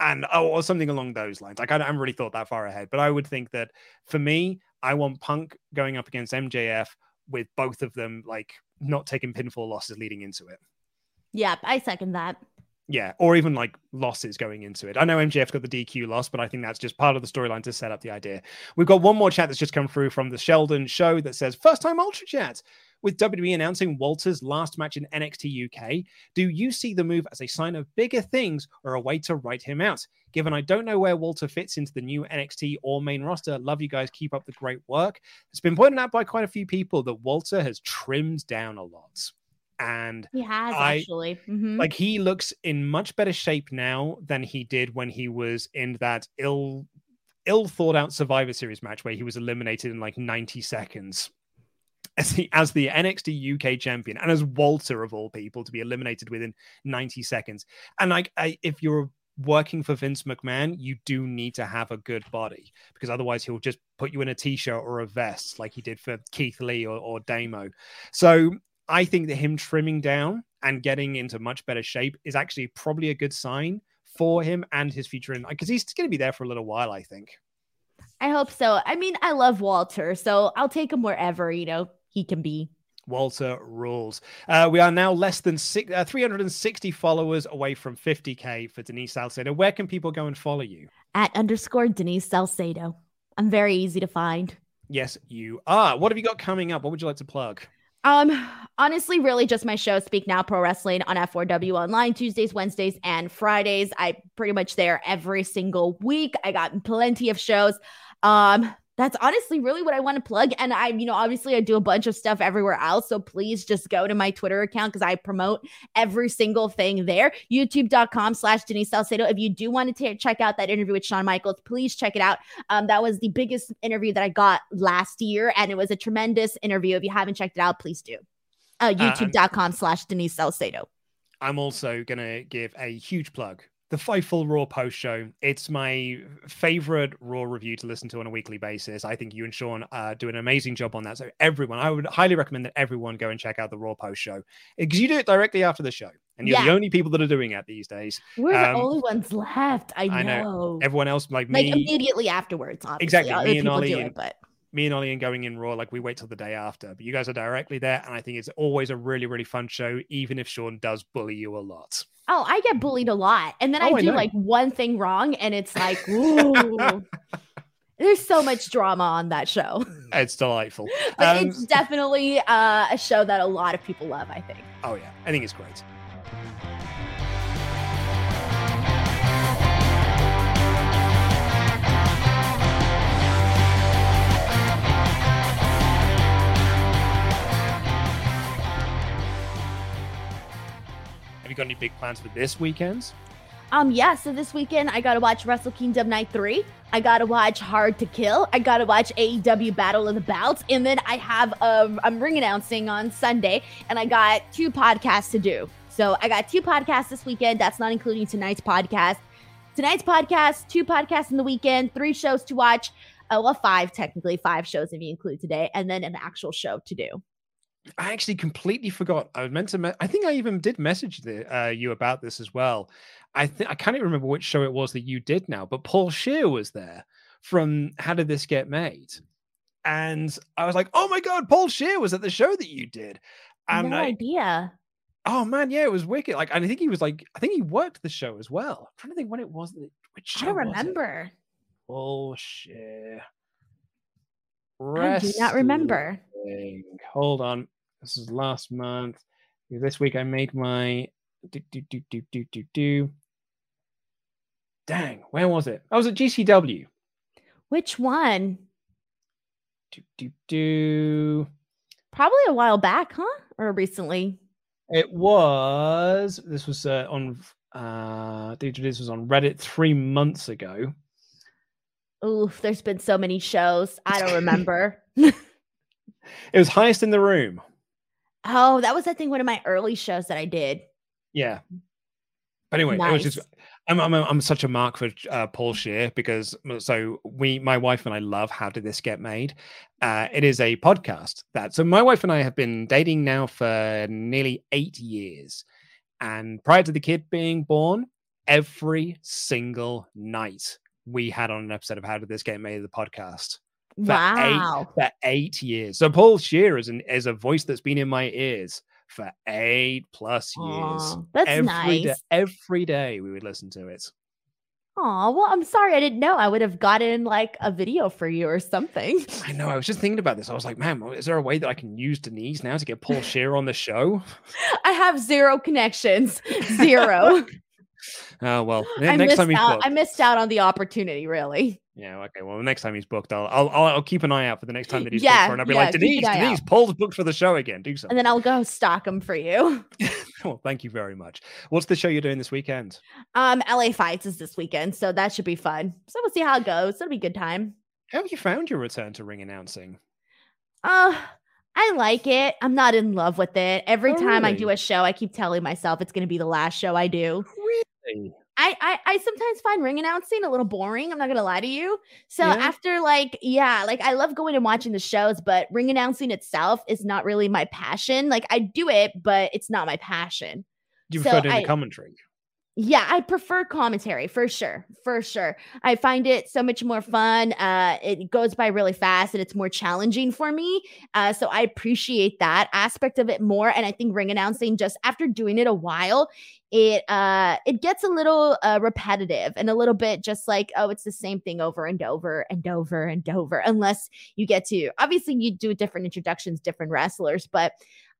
S1: and oh, or something along those lines. Like I haven't really thought that far ahead, but I would think that for me, I want Punk going up against MJF with both of them like not taking pinfall losses leading into it.
S2: Yep, I second that.
S1: Yeah, or even like losses going into it. I know MJF's got the DQ loss, but I think that's just part of the storyline to set up the idea. We've got one more chat that's just come through from the Sheldon show that says first time Ultra Chat. With WWE announcing Walter's last match in NXT UK, do you see the move as a sign of bigger things or a way to write him out? Given I don't know where Walter fits into the new NXT or main roster, love you guys. Keep up the great work. It's been pointed out by quite a few people that Walter has trimmed down a lot and
S2: he has
S1: I,
S2: actually mm-hmm.
S1: like he looks in much better shape now than he did when he was in that ill ill thought out survivor series match where he was eliminated in like 90 seconds as the as the NXT UK champion and as Walter of all people to be eliminated within 90 seconds and like I, if you're working for Vince McMahon, you do need to have a good body because otherwise he'll just put you in a t-shirt or a vest like he did for Keith Lee or, or Damo. So I think that him trimming down and getting into much better shape is actually probably a good sign for him and his future in because he's going to be there for a little while, I think.
S2: I hope so. I mean, I love Walter, so I'll take him wherever, you know, he can be.
S1: Walter rules. Uh, we are now less than six, uh, 360 followers away from 50k for Denise Salcedo. Where can people go and follow you?
S2: At underscore Denise Salcedo. I'm very easy to find.
S1: Yes, you are. What have you got coming up? What would you like to plug?
S2: Um, honestly, really just my show, Speak Now Pro Wrestling on F4W Online, Tuesdays, Wednesdays, and Fridays. I pretty much there every single week. I got plenty of shows. Um, that's honestly really what I want to plug. And I, you know, obviously I do a bunch of stuff everywhere else. So please just go to my Twitter account because I promote every single thing there. YouTube.com slash Denise Salcedo. If you do want to t- check out that interview with Shawn Michaels, please check it out. Um, that was the biggest interview that I got last year. And it was a tremendous interview. If you haven't checked it out, please do. Uh, YouTube.com slash Denise Salcedo.
S1: I'm also going to give a huge plug the Fightful Raw post show. It's my favorite Raw review to listen to on a weekly basis. I think you and Sean uh, do an amazing job on that. So everyone, I would highly recommend that everyone go and check out the Raw post show because you do it directly after the show, and you're yeah. the only people that are doing it these days.
S2: We're um, the only ones left. I know. I know.
S1: Everyone else, like me,
S2: like immediately afterwards. Obviously.
S1: Exactly.
S2: Other
S1: me and Ollie,
S2: it, but
S1: me and Ollie and going in raw, like we wait till the day after. But you guys are directly there, and I think it's always a really, really fun show, even if Sean does bully you a lot.
S2: Oh, I get bullied a lot. And then oh, I do I like one thing wrong, and it's like, ooh. There's so much drama on that show.
S1: It's delightful.
S2: but um, it's definitely uh, a show that a lot of people love, I think.
S1: Oh, yeah. I think it's great. You got any big plans for this weekend?
S2: Um, yeah, so this weekend I gotta watch Wrestle Kingdom Night 3. I gotta watch Hard to Kill. I gotta watch AEW Battle of the Belts. And then I have a I'm ring announcing on Sunday, and I got two podcasts to do. So I got two podcasts this weekend. That's not including tonight's podcast. Tonight's podcast, two podcasts in the weekend, three shows to watch. Uh, well, five technically, five shows if you include today, and then an actual show to do.
S1: I actually completely forgot. I meant to. Me- I think I even did message the, uh, you about this as well. I think I can't even remember which show it was that you did now, but Paul Scheer was there from How Did This Get Made? And I was like, oh my god, Paul Scheer was at the show that you did. And
S2: no
S1: I,
S2: idea.
S1: Oh man, yeah, it was wicked. Like, and I think he was like, I think he worked the show as well. I'm trying to think when it was. Which show
S2: I don't remember.
S1: Paul Scheer.
S2: I do not remember.
S1: Hold on. This is last month. This week I made my do do do do do do do. Dang, where was it? I was at GCW.
S2: Which one?
S1: Do do do.
S2: Probably a while back, huh? Or recently?
S1: It was. This was uh, on. Uh, this was on Reddit three months ago.
S2: Oof, there's been so many shows. I don't remember.
S1: it was highest in the room.
S2: Oh, that was I think one of my early shows that I did.
S1: Yeah. But anyway, nice. it was just I'm I'm I'm such a mark for uh, Paul Scheer because so we my wife and I love How Did This Get Made. Uh, it is a podcast that so my wife and I have been dating now for nearly eight years, and prior to the kid being born, every single night we had on an episode of How Did This Get Made the podcast for
S2: wow.
S1: eight for eight years. So Paul Scheer is an is a voice that's been in my ears for eight plus years.
S2: Aw, that's
S1: every day-
S2: nice.
S1: every day we would listen to it.
S2: Oh, well, I'm sorry. I didn't know. I would have gotten like a video for you or something.
S1: I know. I was just thinking about this. I was like, man, is there a way that I can use Denise now to get Paul Scheer on the show?
S2: I have zero connections. Zero.
S1: Oh well,
S2: I
S1: next time he's
S2: out. I missed out on the opportunity, really.
S1: Yeah, okay. Well, the next time he's booked, I'll I'll, I'll, I'll keep an eye out for the next time that he's
S2: Yeah,
S1: booked for, and I'll be
S2: yeah,
S1: like, Denise, Denise. Paul's booked for the show again. Do something.
S2: And then I'll go stock them for you.
S1: well, thank you very much. What's the show you're doing this weekend?
S2: Um, LA Fights is this weekend, so that should be fun. So we'll see how it goes. It'll be a good time.
S1: How have you found your return to ring announcing?
S2: Uh, I like it. I'm not in love with it. Every
S1: Oh,
S2: time I do a show, I keep telling myself it's going to be the last show I do.
S1: Really?
S2: I, I I sometimes find ring announcing a little boring. I'm not gonna lie to you. So
S1: Yeah?
S2: after like yeah, like I love going and watching the shows, but ring announcing itself is not really my passion. Like I do it, but it's not my passion.
S1: Do you
S2: So
S1: prefer doing
S2: I-
S1: the commentary?
S2: Yeah, I prefer commentary for sure. For sure. I find it so much more fun. Uh it goes by really fast and it's more challenging for me. Uh so I appreciate that aspect of it more and I think ring announcing just after doing it a while, it uh it gets a little uh repetitive and a little bit just like oh it's the same thing over and over and over and over unless you get to obviously you do different introductions different wrestlers but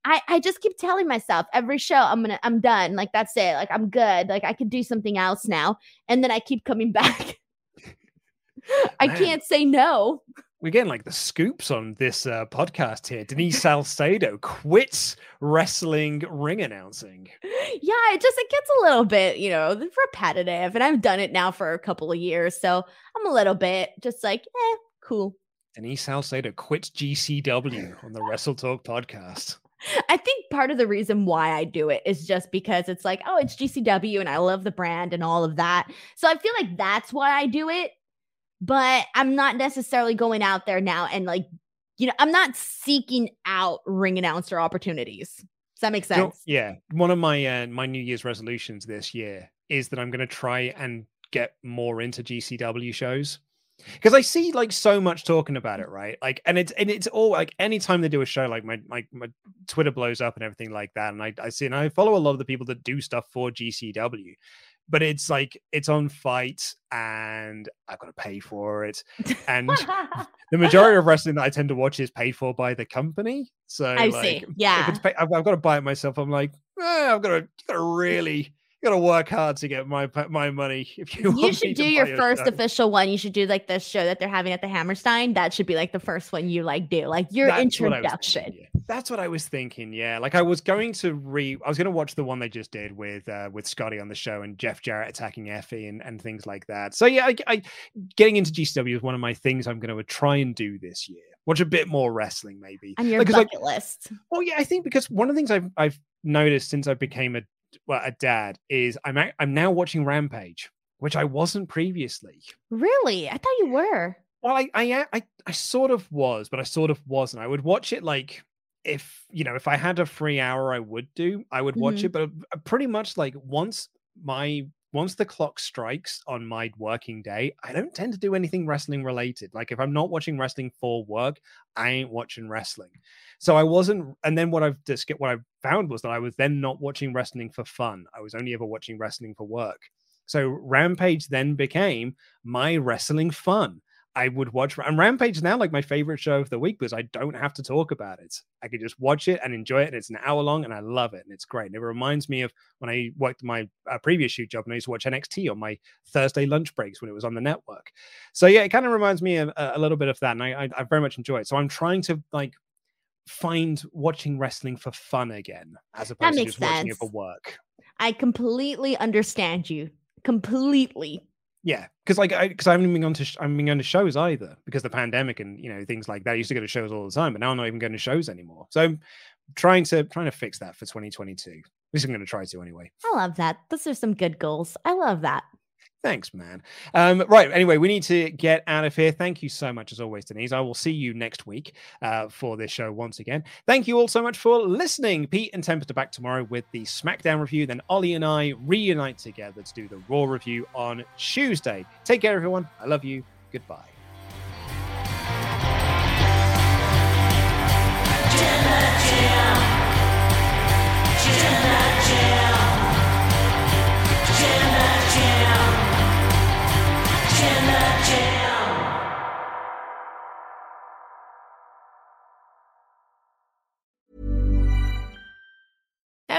S2: I, I just keep telling myself every show I'm gonna I'm done like that's it like I'm good like I could do something else now and then I keep coming back. I can't say no.
S1: We're getting like the scoops on this uh, podcast here. Denise Salcedo quits wrestling ring announcing.
S2: Yeah, it just it gets a little bit you know repetitive, and I've done it now for a couple of years, so I'm a little bit just like eh, cool.
S1: Denise Salcedo quits GCW on the Wrestle Talk podcast.
S2: I think part of the reason why I do it is just because it's like, oh, it's GCW and I love the brand and all of that. So I feel like that's why I do it. But I'm not necessarily going out there now and like, you know, I'm not seeking out ring announcer opportunities. Does that make
S1: You know,
S2: sense?
S1: yeah, one of my uh, my New Year's resolutions this year is that I'm going to try and get more into GCW shows because I see like so much talking about it, right? Like, and it's and it's all like anytime they do a show, like my my my Twitter blows up and everything like that, and I I see and I follow a lot of the people that do stuff for GCW. But it's like it's on FITE and I've got to pay for it. And the majority of wrestling that I tend to watch is paid for by the company. So
S2: I
S1: like,
S2: see.
S1: if
S2: Yeah.
S1: it's pay, I've, I've got to buy it myself. I'm like, eh, I've got to, got to really, got to work hard to get my my money. If you, want
S2: You should do your first official one. You should do like the show that they're having at the Hammerstein. That should be like the first one you like do, like your
S1: That's what
S2: introduction.
S1: thinking, yeah. That's what I was thinking. Yeah, like I was going to re, I was going to watch the one they just did with uh, with Scotty on the show and Jeff Jarrett attacking Effy and, and things like that. So yeah, I, I getting into GCW is one of my things I'm going to try and do this year. Watch a bit more wrestling, maybe.
S2: On your
S1: Because, like,
S2: bucket list.
S1: Well, yeah, I think because one of the things I've I've noticed since I became a well, a dad is I'm I'm now watching Rampage, which I wasn't previously.
S2: Really? I thought you were.
S1: Well, I, I I I sort of was, but I sort of wasn't. I would watch it like if you know if I had a free hour, I would do. I would watch
S2: Mhm.
S1: it, but uh, pretty much like once my once the clock strikes on my working day, I don't tend to do anything wrestling related. Like if I'm not watching wrestling for work, I ain't watching wrestling. So I wasn't, and then what I've just what I found was that I was then not watching wrestling for fun. I was only ever watching wrestling for work. So Rampage then became my wrestling fun. I would watch and Rampage now like my favorite show of the week because I don't have to talk about it. I can just watch it and enjoy it. And it's an hour long and I love it and it's great. And it reminds me of when I worked my uh, previous shoot job and I used to watch NXT on my Thursday lunch breaks when it was on the network. So yeah, it kind of reminds me of a, a little bit of that, and I, I, I very much enjoy it. So I'm trying to like find watching wrestling for fun again, as opposed to just watching it for work.
S2: I completely understand you. Completely.
S1: Yeah, because like I because I haven't been going to sh- I haven't been going to shows either because the pandemic and you know things like that. I used to go to shows all the time, but now I'm not even going to shows anymore. So I'm trying to trying to fix that for 2022. At least I'm going to try to anyway.
S2: I love that. Those are some good goals. I love that.
S1: Thanks, man. Um, right. Anyway, we need to get out of here. Thank you so much, as always, Denise. I will see you next week uh, for this show once again. Thank you all so much for listening. Pete and Tempest are back tomorrow with the SmackDown review. Then Ollie and I reunite together to do the Raw review on Tuesday. Take care, everyone. I love you. Goodbye.